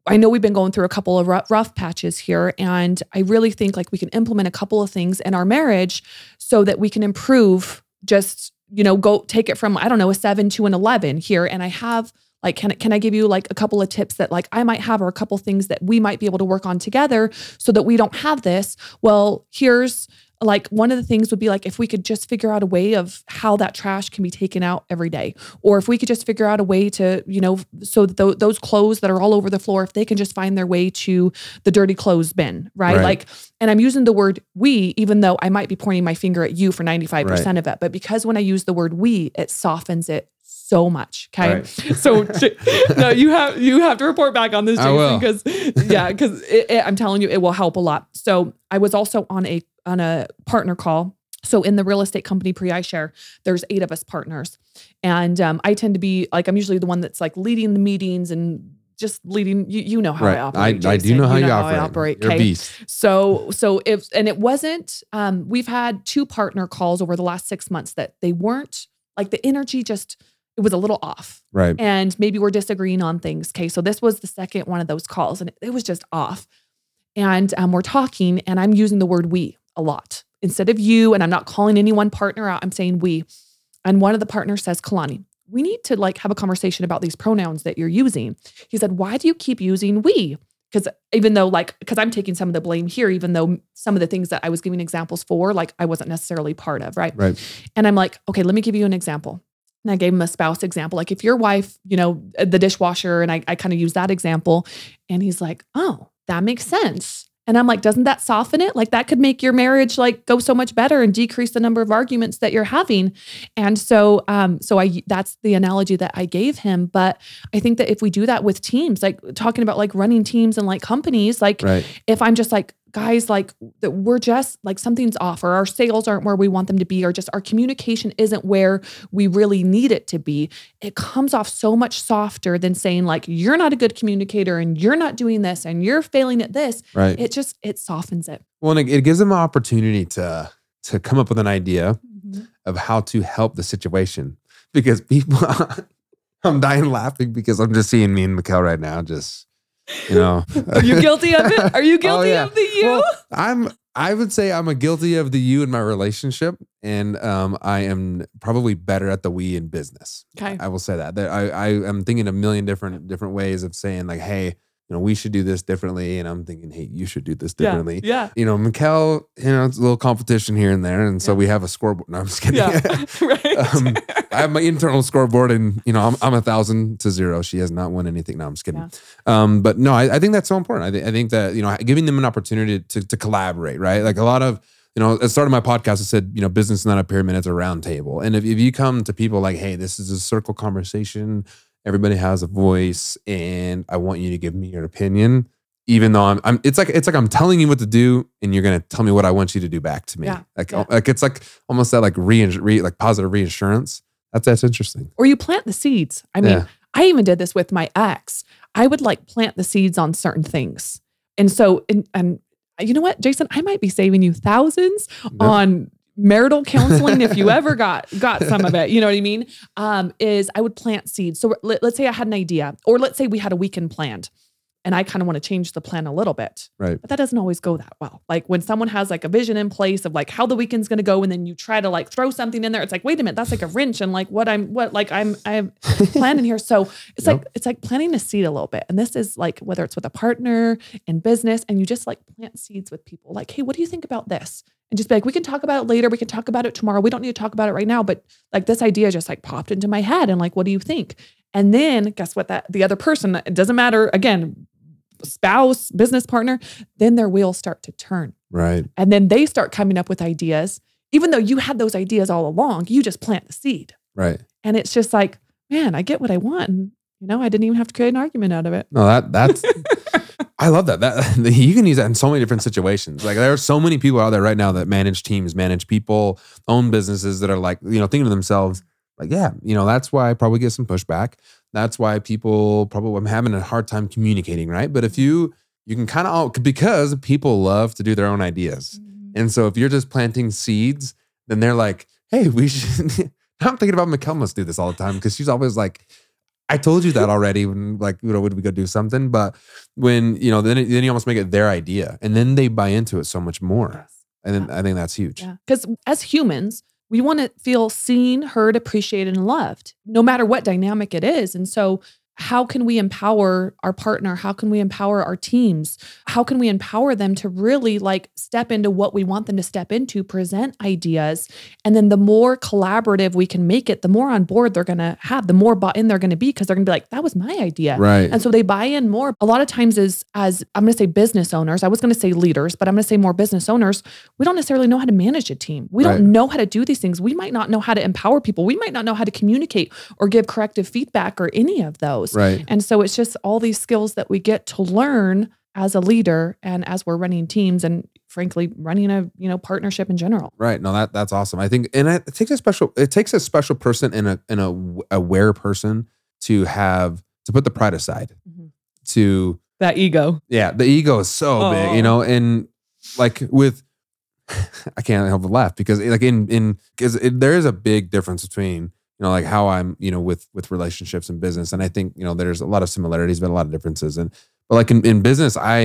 i know we've been going through a couple of rough, rough patches here and i really think like we can implement a couple of things in our marriage so that we can improve just you know go take it from i don't know a 7 to an 11 here. And i have like can, can i give you like a couple of tips that like i might have or a couple things that we might be able to work on together so that we don't have this? Well here's like one of the things would be like if we could just figure out a way of how that trash can be taken out every day or if we could just figure out a way to you know so that tho- those clothes that are all over the floor if they can just find their way to the dirty clothes bin right, Right. like and i'm using the word we even though i might be pointing my finger at you for 95% of it but because when i use the word we it softens it so much okay? Right. so no you have you have to report back on this jason because yeah because i'm telling you it will help a lot. So i was also on a on a partner call so in the real estate company pre iShare, there's eight of us partners, and um, I tend to be like I'm usually the one that's like leading the meetings and just leading. You, you know how I right. I, operate. I do Jason. know how you, I operate. operate. You're a okay? beast. So so if and it wasn't um we've had two partner calls over the last 6 months that they weren't like the energy just it was a little off Right. and maybe we're disagreeing on things. Okay, so this was the second one of those calls and it was just off. And um, we're talking and I'm using the word we a lot instead of you and I'm not calling any one partner out. I'm saying we. And one of the partners says, "Caloni, we need to like have a conversation about these pronouns that you're using." He said, "Why do you keep using we?" because even though like because i'm taking some of the blame here even though some of the things that i was giving examples for like i wasn't necessarily part of right Right. and i'm like okay let me give you an example and i gave him a spouse example like if your wife you know uh, the dishwasher and i, I kind of use that example and he's like oh that makes sense and i'm like doesn't that soften it? Like that could make your marriage like go so much better and decrease the number of arguments that you're having. And so um so i that's the analogy that i gave him. But I think that if we do that with teams, like talking about like running teams and like companies, like Right. if I'm just like, guys, like that we're just like something's off or our sales aren't where we want them to be, or just our communication isn't where we really need it to be, it comes off so much softer than saying, like, you're not a good communicator and you're not doing this and you're failing at this. Right. It just it softens it. well, and it, gives them an opportunity to to come up with an idea mm-hmm. of how to help the situation because people I'm dying laughing because I'm just seeing me and Mikkel right now just you know Are you guilty of it? Are you guilty Oh, yeah. of the you? Well, I'm I would say I'm a guilty of the you in my relationship and um I am probably better at the we in business. okay. I will say that. That I I am thinking a million different different ways of saying like hey, you know, we should do this differently and I'm thinking hey, you should do this differently. Yeah. yeah. You know, Mikkel, you know, it's a little competition here and there and so Yeah. we have a scoreboard. No, I'm just kidding. Yeah. right. Um, I have my internal scoreboard, and you know I'm I'm a thousand to zero. She has not won anything. No, I'm just kidding. Yeah. Um, but no, I, I think that's so important. I, think I think that you know giving them an opportunity to to collaborate, right? Like a lot of you know, at the start of my podcast, I said you know business is not a pyramid; it's a round table. And if if you come to people like, hey, this is a circle conversation, everybody has a voice, and I want you to give me your opinion. Even though I'm, I'm, it's like it's like I'm telling you what to do, and you're gonna tell me what I want you to do back to me. Yeah, Like, yeah. like it's like almost that like re, re like positive reinsurance. That's that's interesting. or you plant the seeds. I mean, Yeah. I even did this with my ex. I would like plant the seeds on certain things. And so, and, and you know what, Jason, I might be saving you thousands on marital counseling if you ever got got some of it. You know what I mean? Um, is I would plant seeds. So let, let's say I had an idea, or let's say we had a weekend planned. And I kind of want to change the plan a little bit. Right. But that doesn't always go that well. Like when someone has like a vision in place of like how the weekend's going to go, and then you try to like throw something in there, it's like, wait a minute, that's like a wrench, and like what I'm, what like I'm, I'm planning here. So it's Yep. like it's like planting a seed a little bit. And this is like whether it's with a partner in business, and you just like plant seeds with people. Like, hey, what do you think about this? And just be like, we can talk about it later. We can talk about it tomorrow. We don't need to talk about it right now. But like this idea just like popped into my head, and like, what do you think? And then guess what? That the other person, it doesn't matter. Again, spouse, business partner, then their wheels start to turn. Right. And then they start coming up with ideas. Even though you had those ideas all along, you just plant the seed. Right. And it's just like, man, I get what I want. And, you know, I didn't even have to create an argument out of it. No, that that's I love that. That you can use that in so many different situations. Like there are so many people out there right now that manage teams, manage people, own businesses that are like, you know, thinking to themselves, like, yeah, you know, that's why I probably get some pushback. That's why people probably I'm having a hard time communicating, right? But if you you can kind of because people love to do their own ideas. Mm-hmm. And so if you're just planting seeds, then they're like, hey, we should. I'm thinking about Mikkel must do this all the time because she's always like, I told you that already when like, you know, when we go do something. But when, you know, then, then you almost make it their idea and then they buy into it so much more. Yes. And then I think that's huge. Yeah. Because as humans, we want to feel seen, heard, appreciated, and loved, no matter what dynamic it is. And so how can we empower our partner? How can we empower our teams? How can we empower them to really like step into what we want them to step into, present ideas? And then the more collaborative we can make it, the more on board they're going to have, the more bought in they're going to be because they're going to be like, that was my idea. Right. And so they buy in more. A lot of times is as I'm going to say business owners, I was going to say leaders, but I'm going to say more business owners, we don't necessarily know how to manage a team. We Right. don't know how to do these things. We might not know how to empower people. We might not know how to communicate or give corrective feedback or any of those. Right. And so it's just all these skills that we get to learn as a leader and as we're running teams and frankly running a, you know, partnership in general. Right. No, that that's awesome. I think, and it takes a special. It takes a special person and a and a aware person to have to put the pride aside. Mhm. To That ego. yeah, the ego is so big, you Oh. know, and like with. I can't help but laugh because like in in because there is a big difference between you know like how I'm you know with with relationships and business and I think you know there's a lot of similarities but a lot of differences and but like in, in business I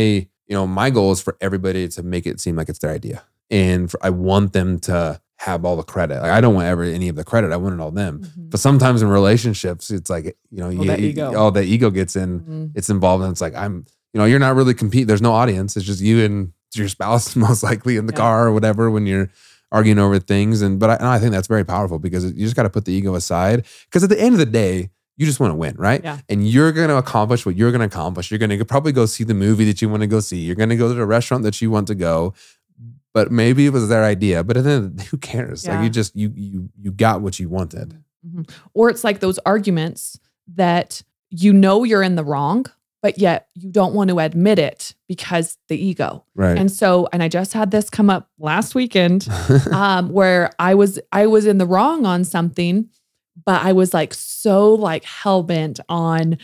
you know my goal is for everybody to make it seem like it's their idea and for, I want them to have all the credit like I don't want ever any of the credit I want it all them Mhm. but sometimes in relationships it's like you know you, that you- ego. the ego gets in Mhm. it's involved and it's like I'm you know you're not really compete there's no audience it's just you and your spouse most likely in the Yeah. car or whatever when you're arguing over things. And but I, and I think that's very powerful because you just got to put the ego aside. Because at the end of the day you just want to win right? Yeah. and you're going to accomplish what you're going to accomplish. You're going to probably go see the movie that you want to go see. You're going to go to the restaurant that you want to go. But maybe it was their idea. But then who cares? Like you just you you you got what you wanted. Mhm. Or it's like those arguments that you know you're in the wrong, but yet you don't want to admit it because the ego. right And so, and I just had this come up last weekend um, where I was I was in the wrong on something, but I was like so like hell bent on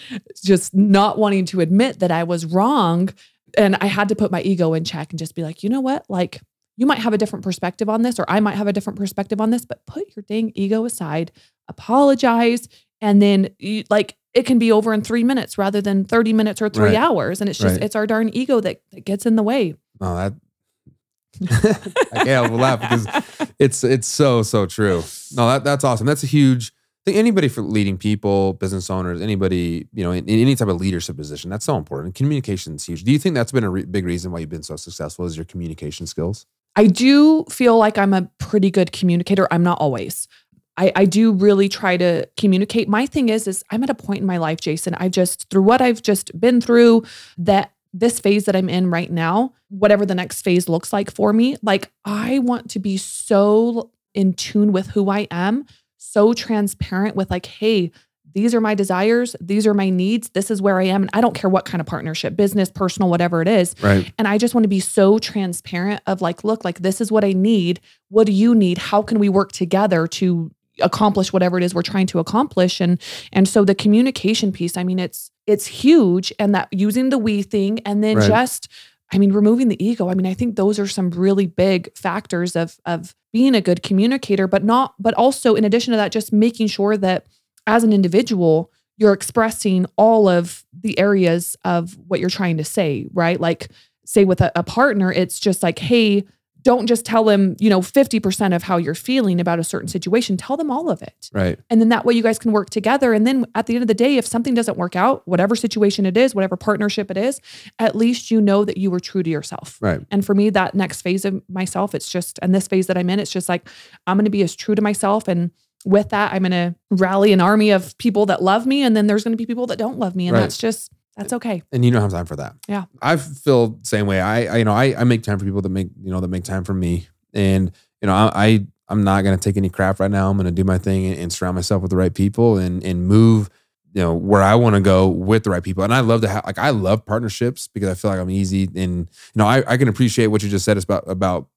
just not wanting to admit that I was wrong, and I had to put my ego in check and just be like, you know what, like. You might have a different perspective on this, or I might have a different perspective on this, but put your dang ego aside, apologize, and then you, like it can be over in three minutes rather than 30 minutes or three Right. hours. And it's just, Right. it's our darn ego that, that gets in the way. No, that I can't help but laugh because it's it's so so true. No, that that's awesome. That's a huge. I think anybody for leading people, business owners, anybody you know in, in any type of leadership position, that's so important. Communication is huge. Do you think that's been a re- big reason why you've been so successful? Is your communication skills? I do feel like I'm a pretty good communicator. I'm not always. I, I do really try to communicate. My thing is, is I'm at a point in my life, Jason. I've just through what I've just been through, that this phase that I'm in right now, whatever the next phase looks like for me, like I want to be so in tune with who I am, so transparent with like, hey, these are my desires, these are my needs, this is where I am. And I don't care what kind of partnership, business, personal, whatever it is. Right. And I just want to be so transparent of like, look, like this is what I need. What do you need? How can we work together to accomplish whatever it is we're trying to accomplish? And and so the communication piece, I mean, it's it's huge. And that using the we thing and then Right. just I mean, removing the ego. I mean, I think those are some really big factors of of being a good communicator, but not, but also in addition to that, just making sure that as an individual, you're expressing all of the areas of what you're trying to say, right? Like, say with a, a partner, it's just like, hey, don't just tell them, you know, 50% of how you're feeling about a certain situation. Tell them all of it. Right. And then that way you guys can work together. And then at the end of the day, if something doesn't work out, whatever situation it is, whatever partnership it is, at least you know that you were true to yourself. Right. And for me, that next phase of myself, it's just, and this phase that I'm in, it's just like, I'm going to be as true to myself. And with that, I'm going to rally an army of people that love me. And then there's going to be people that don't love me. And Right. that's just, that's okay. And you don't have time for that. Yeah. I feel the same way. I, I you know, I, I make time for people that make, you know, that make time for me. And, you know, I, I I'm not gonna take any crap right now. I'm gonna do my thing and, and surround myself with the right people and and move, you know, where I want to go with the right people. And I love to have like I love partnerships because I feel like I'm easy and you know, I, I can appreciate what you just said about about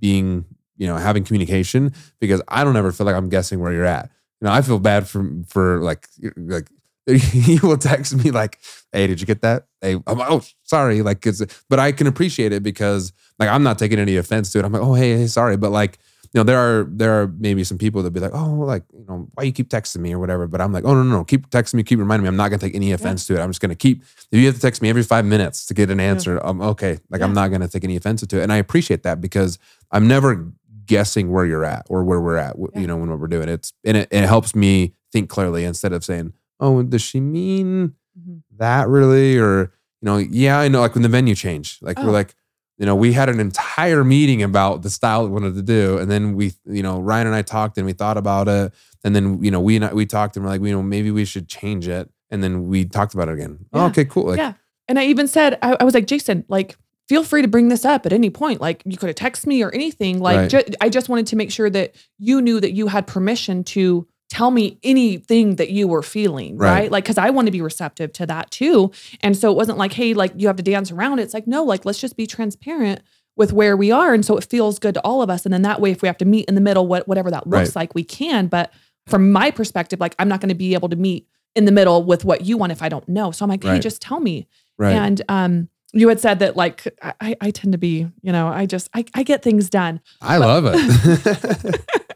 being, you know, having communication because I don't ever feel like I'm guessing where you're at. You know, I feel bad for for like like he will text me like, "Hey, did you get that?" Hey, I'm like, "Oh, sorry." Like, cause, but I can appreciate it because like I'm not taking any offense to it. I'm like, "Oh, hey, hey sorry," but like you know, there are there are maybe some people that be like, "Oh, like you know, why you keep texting me or whatever." But I'm like, "Oh no, no, no, keep texting me, keep reminding me. I'm not gonna take any offense to it. I'm just gonna keep. If you have to text me every five minutes to get an answer, I'm okay. Like I'm not gonna take any offense to it, and I appreciate that because I'm never guessing where you're at or where we're at. Yeah. You know, when what we're doing, it's and it, it helps me think clearly instead of saying, "Oh, does she mean?" Mm-hmm. that really, or you know, yeah, I know. Like when the venue changed, like Oh. we're like, you know, we had an entire meeting about the style we wanted to do, and then we, you know, Ryan and I talked and we thought about it, and then you know, we and I, we talked and we're like, you know, maybe we should change it, and then we talked about it again. Oh, okay, cool. Like, Yeah. And I even said, I, I was like, Jason, like, feel free to bring this up at any point. Like, you could have texted me or anything. Like, Right. ju- I just wanted to make sure that you knew that you had permission to tell me anything that you were feeling, Right. right? Like, cause I want to be receptive to that too. And so it wasn't like, hey, like, you have to dance around. It's like, no, like, let's just be transparent with where we are. And so it feels good to all of us. And then that way, if we have to meet in the middle, what, whatever that looks Right. like, we can. But from my perspective, like, I'm not going to be able to meet in the middle with what you want if I don't know. So I'm like, hey, Right. just tell me. right. And um, you had said that like I, I tend to be, you know, I just I, I get things done, I love it.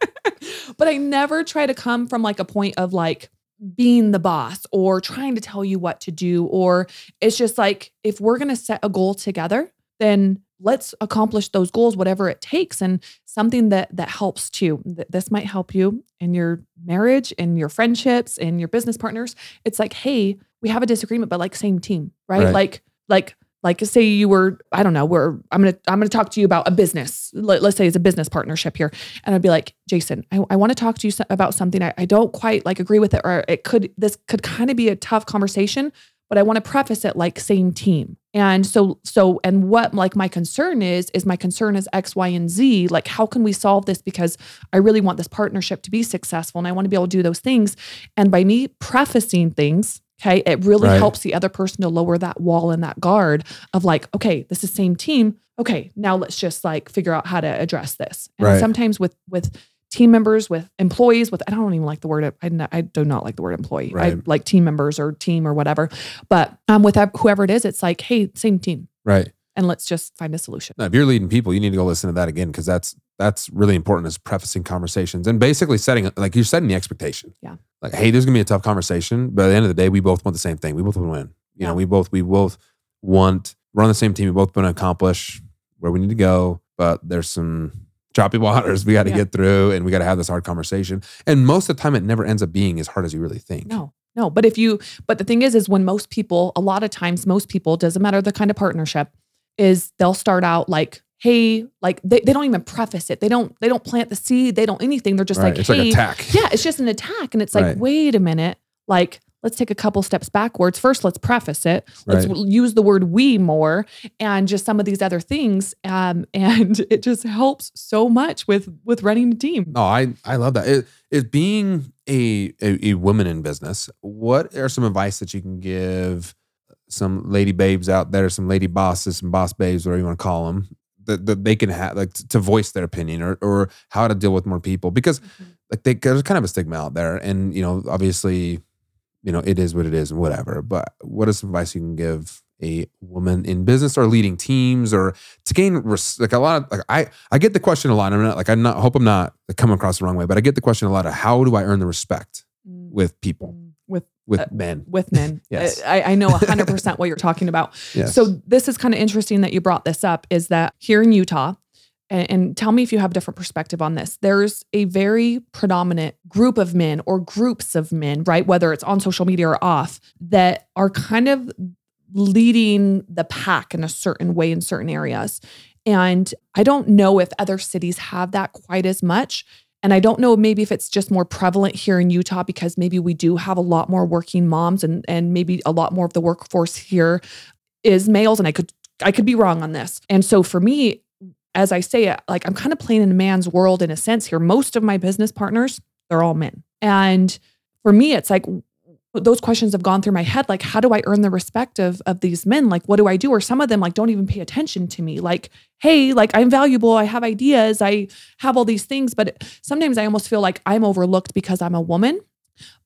but I never try to come from like a point of like being the boss or trying to tell you what to do. Or it's just like if we're gonna set a goal together, then let's accomplish those goals, whatever it takes. And something that that helps too. th- This might help you in your marriage, in your friendships, in your business partners. It's like, hey, we have a disagreement, but like same team, right? Right. Like, like like say you were i don't know we're i'm gonna i'm gonna talk to you about a business. Let, us say it's a business partnership here. And i'd be like jason i, I want to talk to you about something. I, I don't quite like agree with it or it could this could kind of be a tough conversation but i want to preface it like same team. And so so and what like my concern is is my concern is x y and z. Like how can we solve this? Because i really want this partnership to be successful and i want to be able to do those things. And by me prefacing things okay? It really Right. helps the other person to lower that wall and that guard of like okay this is same team. Okay now let's just like figure out how to address this. And Right. sometimes with with team members with employees with i don't even like the word i, I do not like the word employee. I like team members or team or whatever. But um with whoever it is it's like hey same team. Right. And let's just find a solution No, if you're leading people, you need to go listen to that again because that's that's really important is prefacing conversations and basically setting like you're setting the expectation. Yeah. Like, hey, there's gonna be a tough conversation, but at the end of the day, we both want the same thing. We both want to win. You know, we both we both want we're on the same team. We both want to accomplish where we need to go, but there's some choppy waters we got to Yeah. get through, and we got to have this hard conversation. And most of the time, it never ends up being as hard as you really think. No, no. But if you, but the thing is, is when most people, a lot of times, most people, doesn't matter the kind of partnership, is they'll start out like, hey, like they, they don't even preface it. They don't, they don't plant the seed. They don't anything. They're just Right. like, it's hey, like attack. yeah, it's just an attack. And it's like, Right. wait a minute, like, let's take a couple steps backwards. First, let's preface it. Let's Right. use the word we more and just some of these other things. Um, and it just helps so much with with running a team. No, I I love that. It, it being a, a a woman in business. What are some advice that you can give some lady babes out there, some lady bosses, some boss babes, whatever you want to call them, that, that they can have like to voice their opinion or or how to deal with more people because like they, there's kind of a stigma out there, and you know obviously, you know it is what it is and whatever. But what is some advice you can give? A woman in business or leading teams or to gain res- like a lot of like I I get the question a lot. I'm not like I'm not hope I'm not coming across the wrong way, but I get the question a lot of how do I earn the respect Mm, with people mm, With with Uh, men? with men. Yes. I, I know 100% what you're talking about. Yes. So, this is kind of interesting that you brought this up is that here in Utah, and, and tell me if you have a different perspective on this, there's a very predominant group of men or groups of men, right? Whether it's on social media or off, that are kind of leading the pack in a certain way in certain areas. And I don't know if other cities have that quite as much. And I don't know maybe if it's just more prevalent here in Utah because maybe we do have a lot more working moms and and maybe a lot more of the workforce here is males and I could I could be wrong on this. And so for me as I say it like I'm kind of playing in a man's world in a sense here. Most of my business partners they're all men. And for me it's like those questions have gone through my head like how do i earn the respect of of these men? Like what do i do? Or some of them like don't even pay attention to me. Like hey like i'm valuable. I have ideas. I have all these things. But sometimes i almost feel like i'm overlooked because i'm a woman.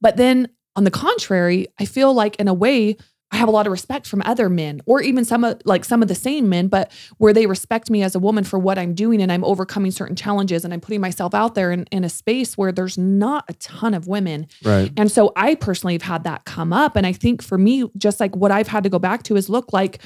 But then on the contrary i feel like in a way i have a lot of respect from other men or even some of like some of the same men but where they respect me as a woman for what i'm doing and i'm overcoming certain challenges and i'm putting myself out there in, in a space where there's not a ton of women right. and so I personally have had that come up. And I think for me, just like what I've had to go back to is look like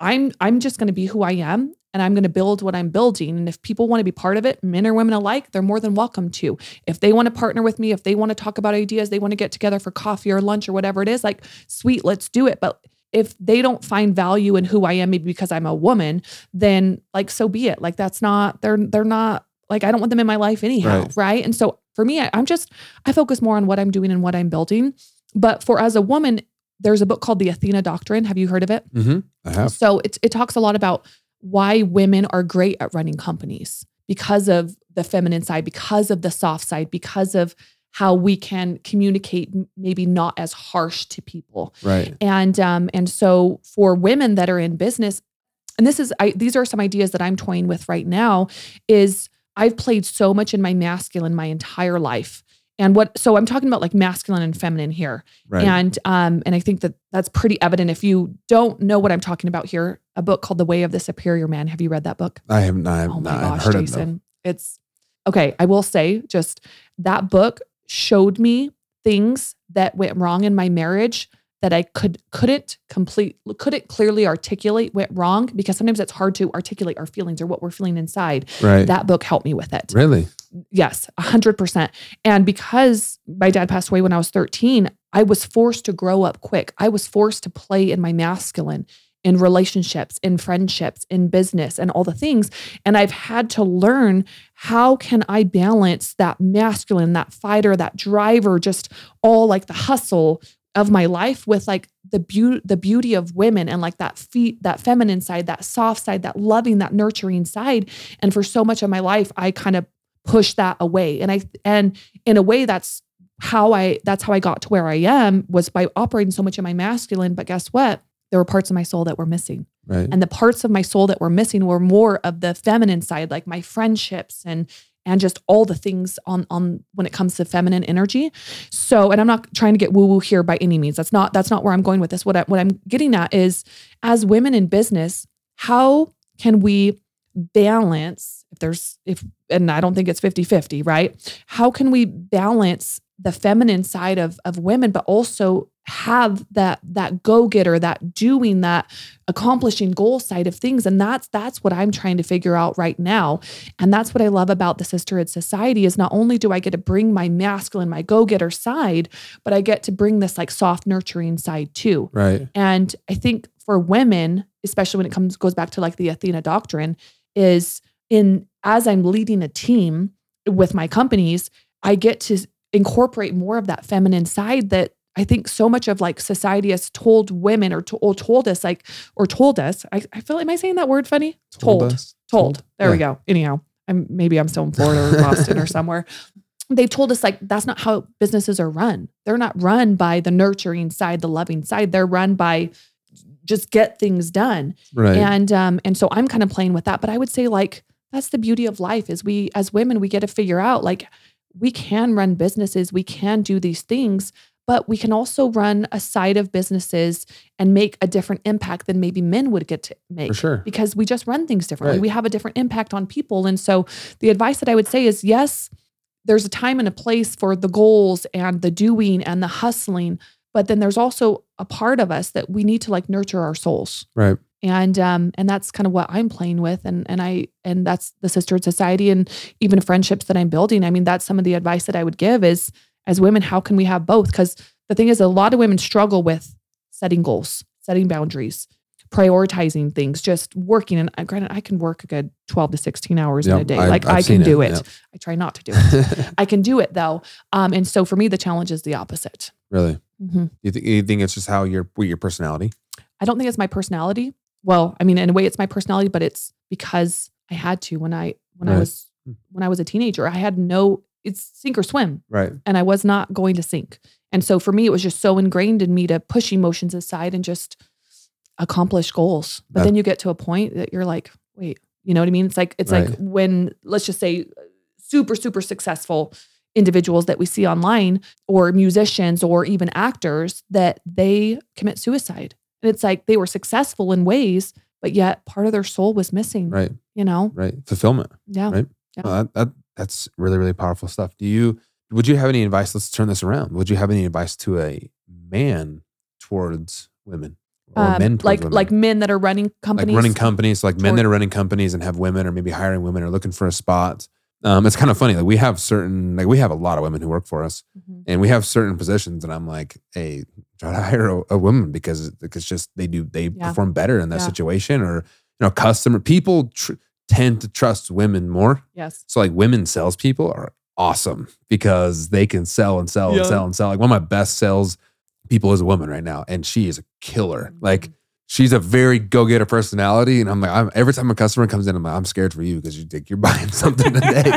I'm I'm just gonna be who I am. And I'm going to build what I'm building. And if people want to be part of it, men or women alike, they're more than welcome to. If they want to partner with me, if they want to talk about ideas, they want to get together for coffee or lunch or whatever it is, like, sweet, let's do it. But if they don't find value in who I am, maybe because I'm a woman, then like so be it. Like that's not they're they're not like I don't want them in my life anyhow, Right. right? And so for me, I, I'm just I focus more on what I'm doing and what I'm building. But for as a woman, there's a book called the Athena Doctrine. Have you heard of it? Mm-hmm. I have. So it, it talks a lot about why women are great at running companies because of the feminine side, because of the soft side, because of how we can communicate maybe not as harsh to people. Right. And um, and so for women that are in business, and this is I these are some ideas that I'm toying with right now, is I've played so much in my masculine my entire life. And what so I'm talking about like masculine and feminine here. Right. And um, and I think that that's pretty evident. If you don't know what I'm talking about here, a book called The Way of the Superior Man. Have you read that book? I haven't. I have Oh my not. Gosh, heard of them. Jason. It's okay. I will say just that book showed me things that went wrong in my marriage that I could couldn't complete couldn't clearly articulate went wrong because sometimes it's hard to articulate our feelings or what we're feeling inside. Right. That book helped me with it. really. Yes, a hundred percent. And because my dad passed away when I was 13, I was forced to grow up quick. I was forced to play in my masculine in relationships, in friendships, in business, and all the things. And I've had to learn how can I balance that masculine, that fighter, that driver, just all like the hustle of my life with like the beauty the beauty of women and like that feet that feminine side that soft side that loving that nurturing side and for so much of my life I kind of push that away. And i and in a way that's how i that's how i got to where i am was by operating so much in my masculine. But guess what? There were parts of my soul that were missing. Right. and the parts of my soul that were missing were more of the feminine side like my friendships and and just all the things on on when it comes to feminine energy. So and i'm not trying to get woo woo here by any means. That's not that's not where i'm going with this. What I, what i'm getting at is as women in business how can we balance if there's if and i don't think it's 50 50 right? How can we balance the feminine side of of women but also have that that go-getter that doing that accomplishing goal side of things? And that's that's what i'm trying to figure out right now. And that's what i love about the sisterhood society is not only do i get to bring my masculine my go-getter side but i get to bring this like soft nurturing side too. Right. and I think for women, especially when it comes goes back to like the Athena doctrine, is in as I'm leading a team with my companies, I get to incorporate more of that feminine side that I think so much of like society has told women or, to, or told us like or told us. I, I feel am I saying that word funny? Told. us. Told. There we go. Anyhow, I'm maybe I'm still in Florida or Boston or somewhere. They've told us like that's not how businesses are run. They're not run by the nurturing side, the loving side. They're run by just get things done. Right. And um and so I'm kind of playing with that. But I would say like that's the beauty of life is we as women we get to figure out like we can run businesses, we can do these things, but we can also run a side of businesses and make a different impact than maybe men would get to make For sure. because we just run things differently. Right. We have a different impact on people. And so the advice that I would say is yes, there's a time and a place for the goals and the doing and the hustling, but then there's also a part of us that we need to like nurture our souls. Right. And um and that's kind of what I'm playing with and and I and that's the sisterhood society and even friendships that I'm building. I mean that's some of the advice that I would give is as women how can we have both? Cuz the thing is a lot of women struggle with setting goals, setting boundaries, prioritizing things, just working. And uh, granted, I can work a good 12 to 16 hours in a day. I've- like I've I can do it, it. yep. I try not to do it. I can do it though. Um, and so for me, the challenge is the opposite. really. Mhm. You think you think it's just how your your personality? I don't think it's my personality. Well, I mean, in a way, it's my personality, but it's because I had to when I when I was hmm. when I was a teenager. I had no. It's sink or swim. Right. and I was not going to sink. And so for me, it was just so ingrained in me to push emotions aside and just accomplish goals. But That- then you get to a point that you're like, wait, you know what I mean? It's like it's like when let's just say super super successful individuals that we see online or musicians or even actors that they commit suicide. And it's like they were successful in ways, but yet part of their soul was missing, Right. you know? Right. Fulfillment. Yeah. Right. Yeah. Well, that, that that's really really powerful stuff. Do you would you have any advice? Let's turn this around. Would you have any advice to a man towards women? or Um, men towards like women? like men that are running companies. like running companies, like men that are running companies and have women or maybe hiring women or looking for a spot. Um, it's kind of funny. Like we have certain, like we have a lot of women who work for us, Mhm. and we have certain positions, and I'm like, hey, try to hire a, a woman because it's just they do they Yeah. perform better in that Yeah. situation, or you know, customer people tr- tend to trust women more. Yes. So like women salespeople are awesome because they can sell and sell and sell and sell. Like one of my best sales people is a woman right now, and she is a killer. Mm-hmm. Like she's a very go getter personality, and I'm like, I'm, every time a customer comes in, I'm like, I'm scared for you because you think you're buying something today.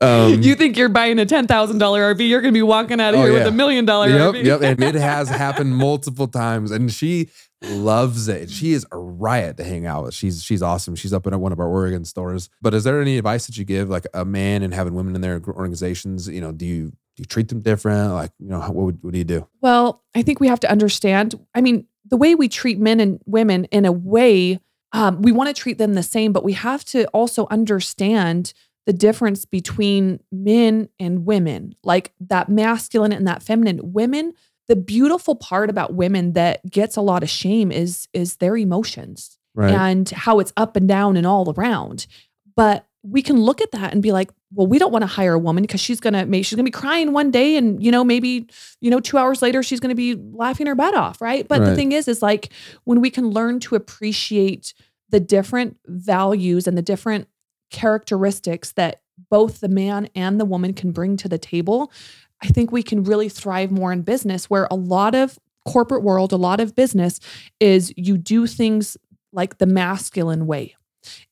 Um, you think you're buying a ten thousand dollar RV? You're gonna be walking out of Oh, here yeah. with a million dollar Yep, RV. yep. And it has happened multiple times. And she loves it. She is a riot to hang out with. She's she's awesome. She's up in one of our Oregon stores. But is there any advice that you give like a man and having women in their organizations? You know, do you do you treat them different? Like, you know, what would, what do you do? Well, I think we have to understand. I mean, the way we treat men and women in a way, um, we want to treat them the same, but we have to also understand the difference between men and women, like that masculine and that feminine. Women, the beautiful part about women that gets a lot of shame is is their emotions Right. and how it's up and down and all around. But we can look at that and be like, well, we don't want to hire a woman because she's gonna make she's gonna be crying one day and you know maybe you know two hours later she's gonna be laughing her butt off, right? But the thing is, is like when we can learn to appreciate the different values and the different characteristics that both the man and the woman can bring to the table, I think we can really thrive more in business where a lot of corporate world, a lot of business is you do things like the masculine way.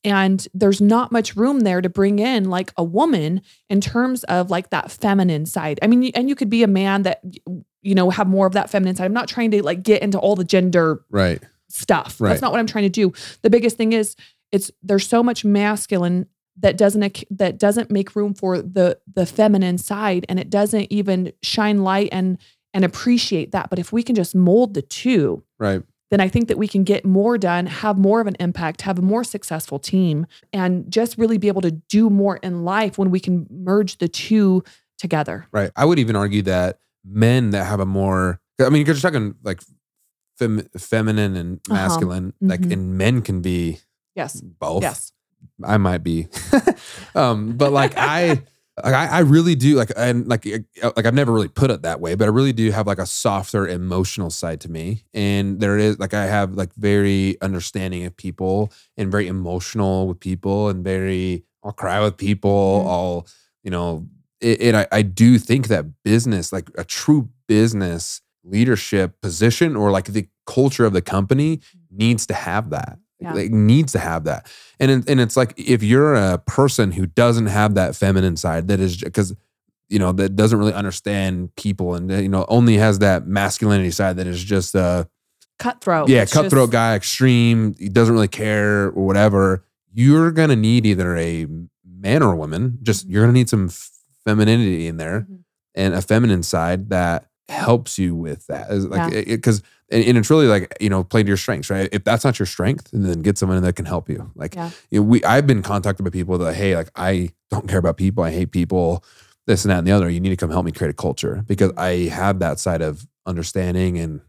And there's not much room there to bring in like a woman in terms of like that feminine side. I mean, and you could be a man that, you know, have more of that feminine side. I'm not trying to like get into all the gender right. stuff. Right. That's not what I'm trying to do. The biggest thing is it's there's so much masculine that doesn't that doesn't make room for the the feminine side and it doesn't even shine light and and appreciate that. But if we can just mold the two, Right. Then I think that we can get more done, have more of an impact, have a more successful team, and just really be able to do more in life when we can merge the two together. Right. I would even argue that men that have a more, I mean, because you're talking like fem, feminine and Uh-huh. masculine, like, Mhm. and men can be Yes. both. Yes. I might be, um, but like I, like I, I really do like, and like, like I've never really put it that way, but I really do have like a softer emotional side to me, and there is like I have like very understanding of people and very emotional with people, and very I'll cry with people. Mhm. I'll you know, it, and I, I do think that business, like a true business leadership position or like the culture of the company needs to have that. Yeah. Like needs to have that. And it- and it's like if you're a person who doesn't have that feminine side that is because you know that doesn't really understand people and you know only has that masculinity side that is just uh Cutthroat. yeah It's cutthroat just- guy extreme he doesn't really care or whatever you're gonna need either a man or a woman just you're gonna need some femininity in there Mhm. and a feminine side that helps you with that like Yeah. because and, and it's really like you know play to your strengths right if that's not your strength then get someone that can help you like Yeah. you know, we i've been contacted by people that hey like i don't care about people i hate people this and that and the other you need to come help me create a culture because mm-hmm. i have that side of understanding and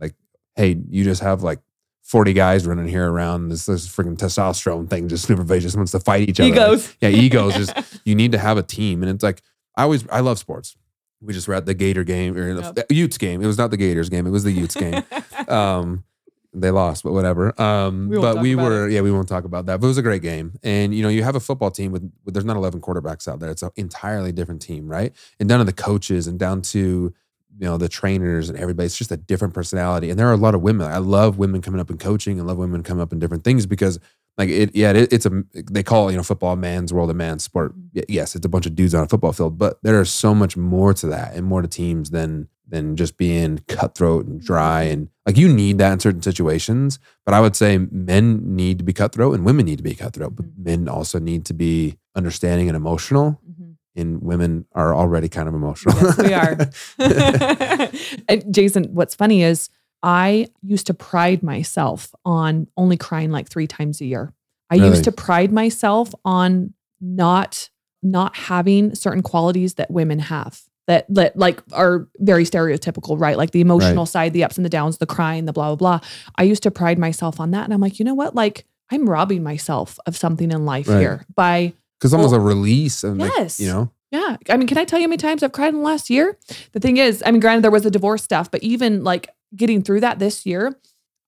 like hey you just have like 40 guys running here around this this freaking testosterone thing just everybody just wants to fight each other Like, Egos. yeah, egos just you need to have a team. And it's like I always I love sports. We just were at the Gator game or the Utes game. It was not the Gators game, it was the Utes game. um they lost, but whatever. Um We but we were yeah, we won't talk about that. But it was a great game. And you know, you have a football team with, with there's not 11 quarterbacks out there. It's an entirely different team, right? And down to the coaches and down to you know the trainers and everybody it's just a different personality and there are a lot of women i love women coming up in coaching and love women coming up in different things because like it yeah it, it's a they call you know football a man's world a man's sport Mhm. Yes it's a bunch of dudes on a football field but there is so much more to that and more to teams than than just being cutthroat and dry and like you need that in certain situations but i would say men need to be cutthroat and women need to be cutthroat but Mhm. men also need to be understanding and emotional Mhm. and women are already kind of emotional Yes, we are. and Jason, what's funny is I used to pride myself on only crying like three times a year. I Really? used to pride myself on not not having certain qualities that women have. that that like are very stereotypical, right? Like the emotional side, the ups and the downs, the crying, the blah blah blah. I used to pride myself on that, and I'm like, you know what? Like I'm robbing myself of something in life Right. here by Because almost Well, a release. And like, yes. you know, yeah. I mean, can I tell you how many times I've cried in the last year? The thing is, I mean, granted, there was the divorce stuff, but even like getting through that this year,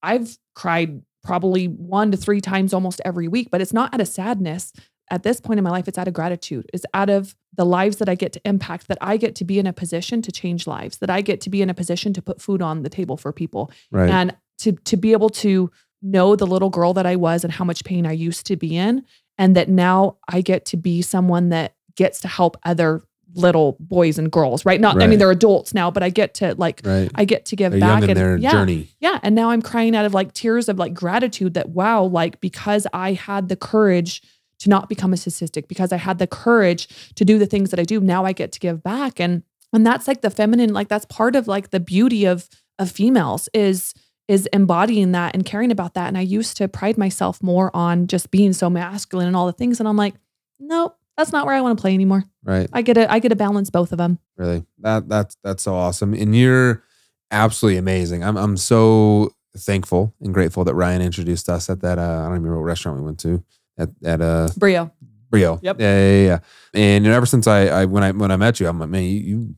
I've cried probably one to three times almost every week, but it's not out of sadness. At this point in my life, it's out of gratitude. It's out of the lives that I get to impact, that I get to be in a position to change lives, that I get to be in a position to put food on the table for people right. and to to be able to know the little girl that I was and how much pain I used to be in and that now I get to be someone that gets to help other little boys and girls right? Not I mean they're adults now but I get to like right. I get to give They're back and their yeah. journey. yeah and now I'm crying out of like tears of like gratitude that wow like because I had the courage to not become a statistic because I had the courage to do the things that I do now I get to give back. And and that's like the feminine like that's part of like the beauty of of females is is embodying that and caring about that. And I used to pride myself more on just being so masculine and all the things. And I'm like nope that's not where I want to play anymore Right. I get to I get to balance both of them Really. That that's that's so awesome. And you're absolutely amazing. I'm I'm so thankful and grateful that Ryan introduced us at that uh, I don't even remember what restaurant we went to. At at uh Brio Brio. Yep. Yeah, yeah, yeah, yeah. And you know, ever since I, I when I when I met you, I'm like, man, you, you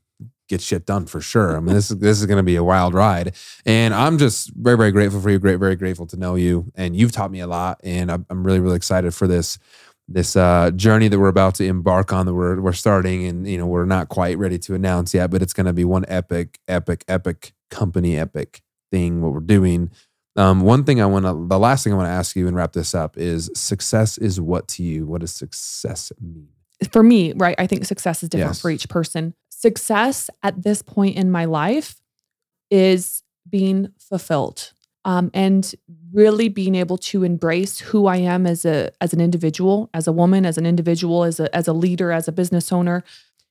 get shit done for sure. I mean, this is this is gonna be a wild ride. And I'm just very, very grateful for you. Great, very grateful to know you. And you've taught me a lot. And I'm, I'm really, really excited for this this uh, journey that we're about to embark on that we're we're starting. And you know, we're not quite ready to announce yet, but it's gonna be one epic, epic, epic company, epic thing. What we're doing. Um, one thing I want to, the last thing I want to ask you and wrap this up is success is what to you? What does success mean? for me, right, I think success is different Yes. for each person. Success at this point in my life is being fulfilled um, and really being able to embrace who I am as a as an individual, as a woman, as an individual, as a as a leader, as a business owner,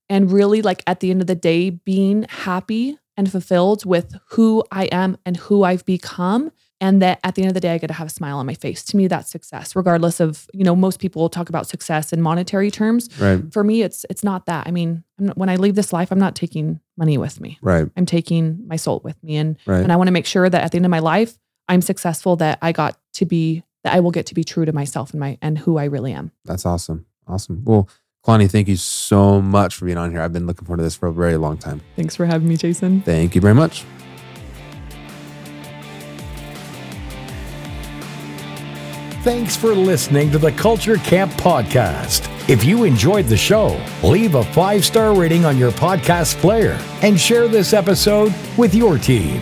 and really like at the end of the day, being happy and fulfilled with who I am and who I've become. And that at the end of the day, I get to have a smile on my face. To me, that's success, regardless of, you know, most people will talk about success in monetary terms Right. for me it's it's not that i mean I'm not, when i leave this life i'm not taking money with me Right. i'm taking my soul with me and Right. and i want to make sure that at the end of my life i'm successful that i got to be that i will get to be true to myself and my and who i really am That's awesome. Awesome. Well, Caloni, thank you so much for being on here. I've been looking forward to this for a very long time. thanks for having me jason Thank you very much. Thanks for listening to the Culture Camp Podcast. If you enjoyed the show, leave a five star rating on your podcast player and share this episode with your team.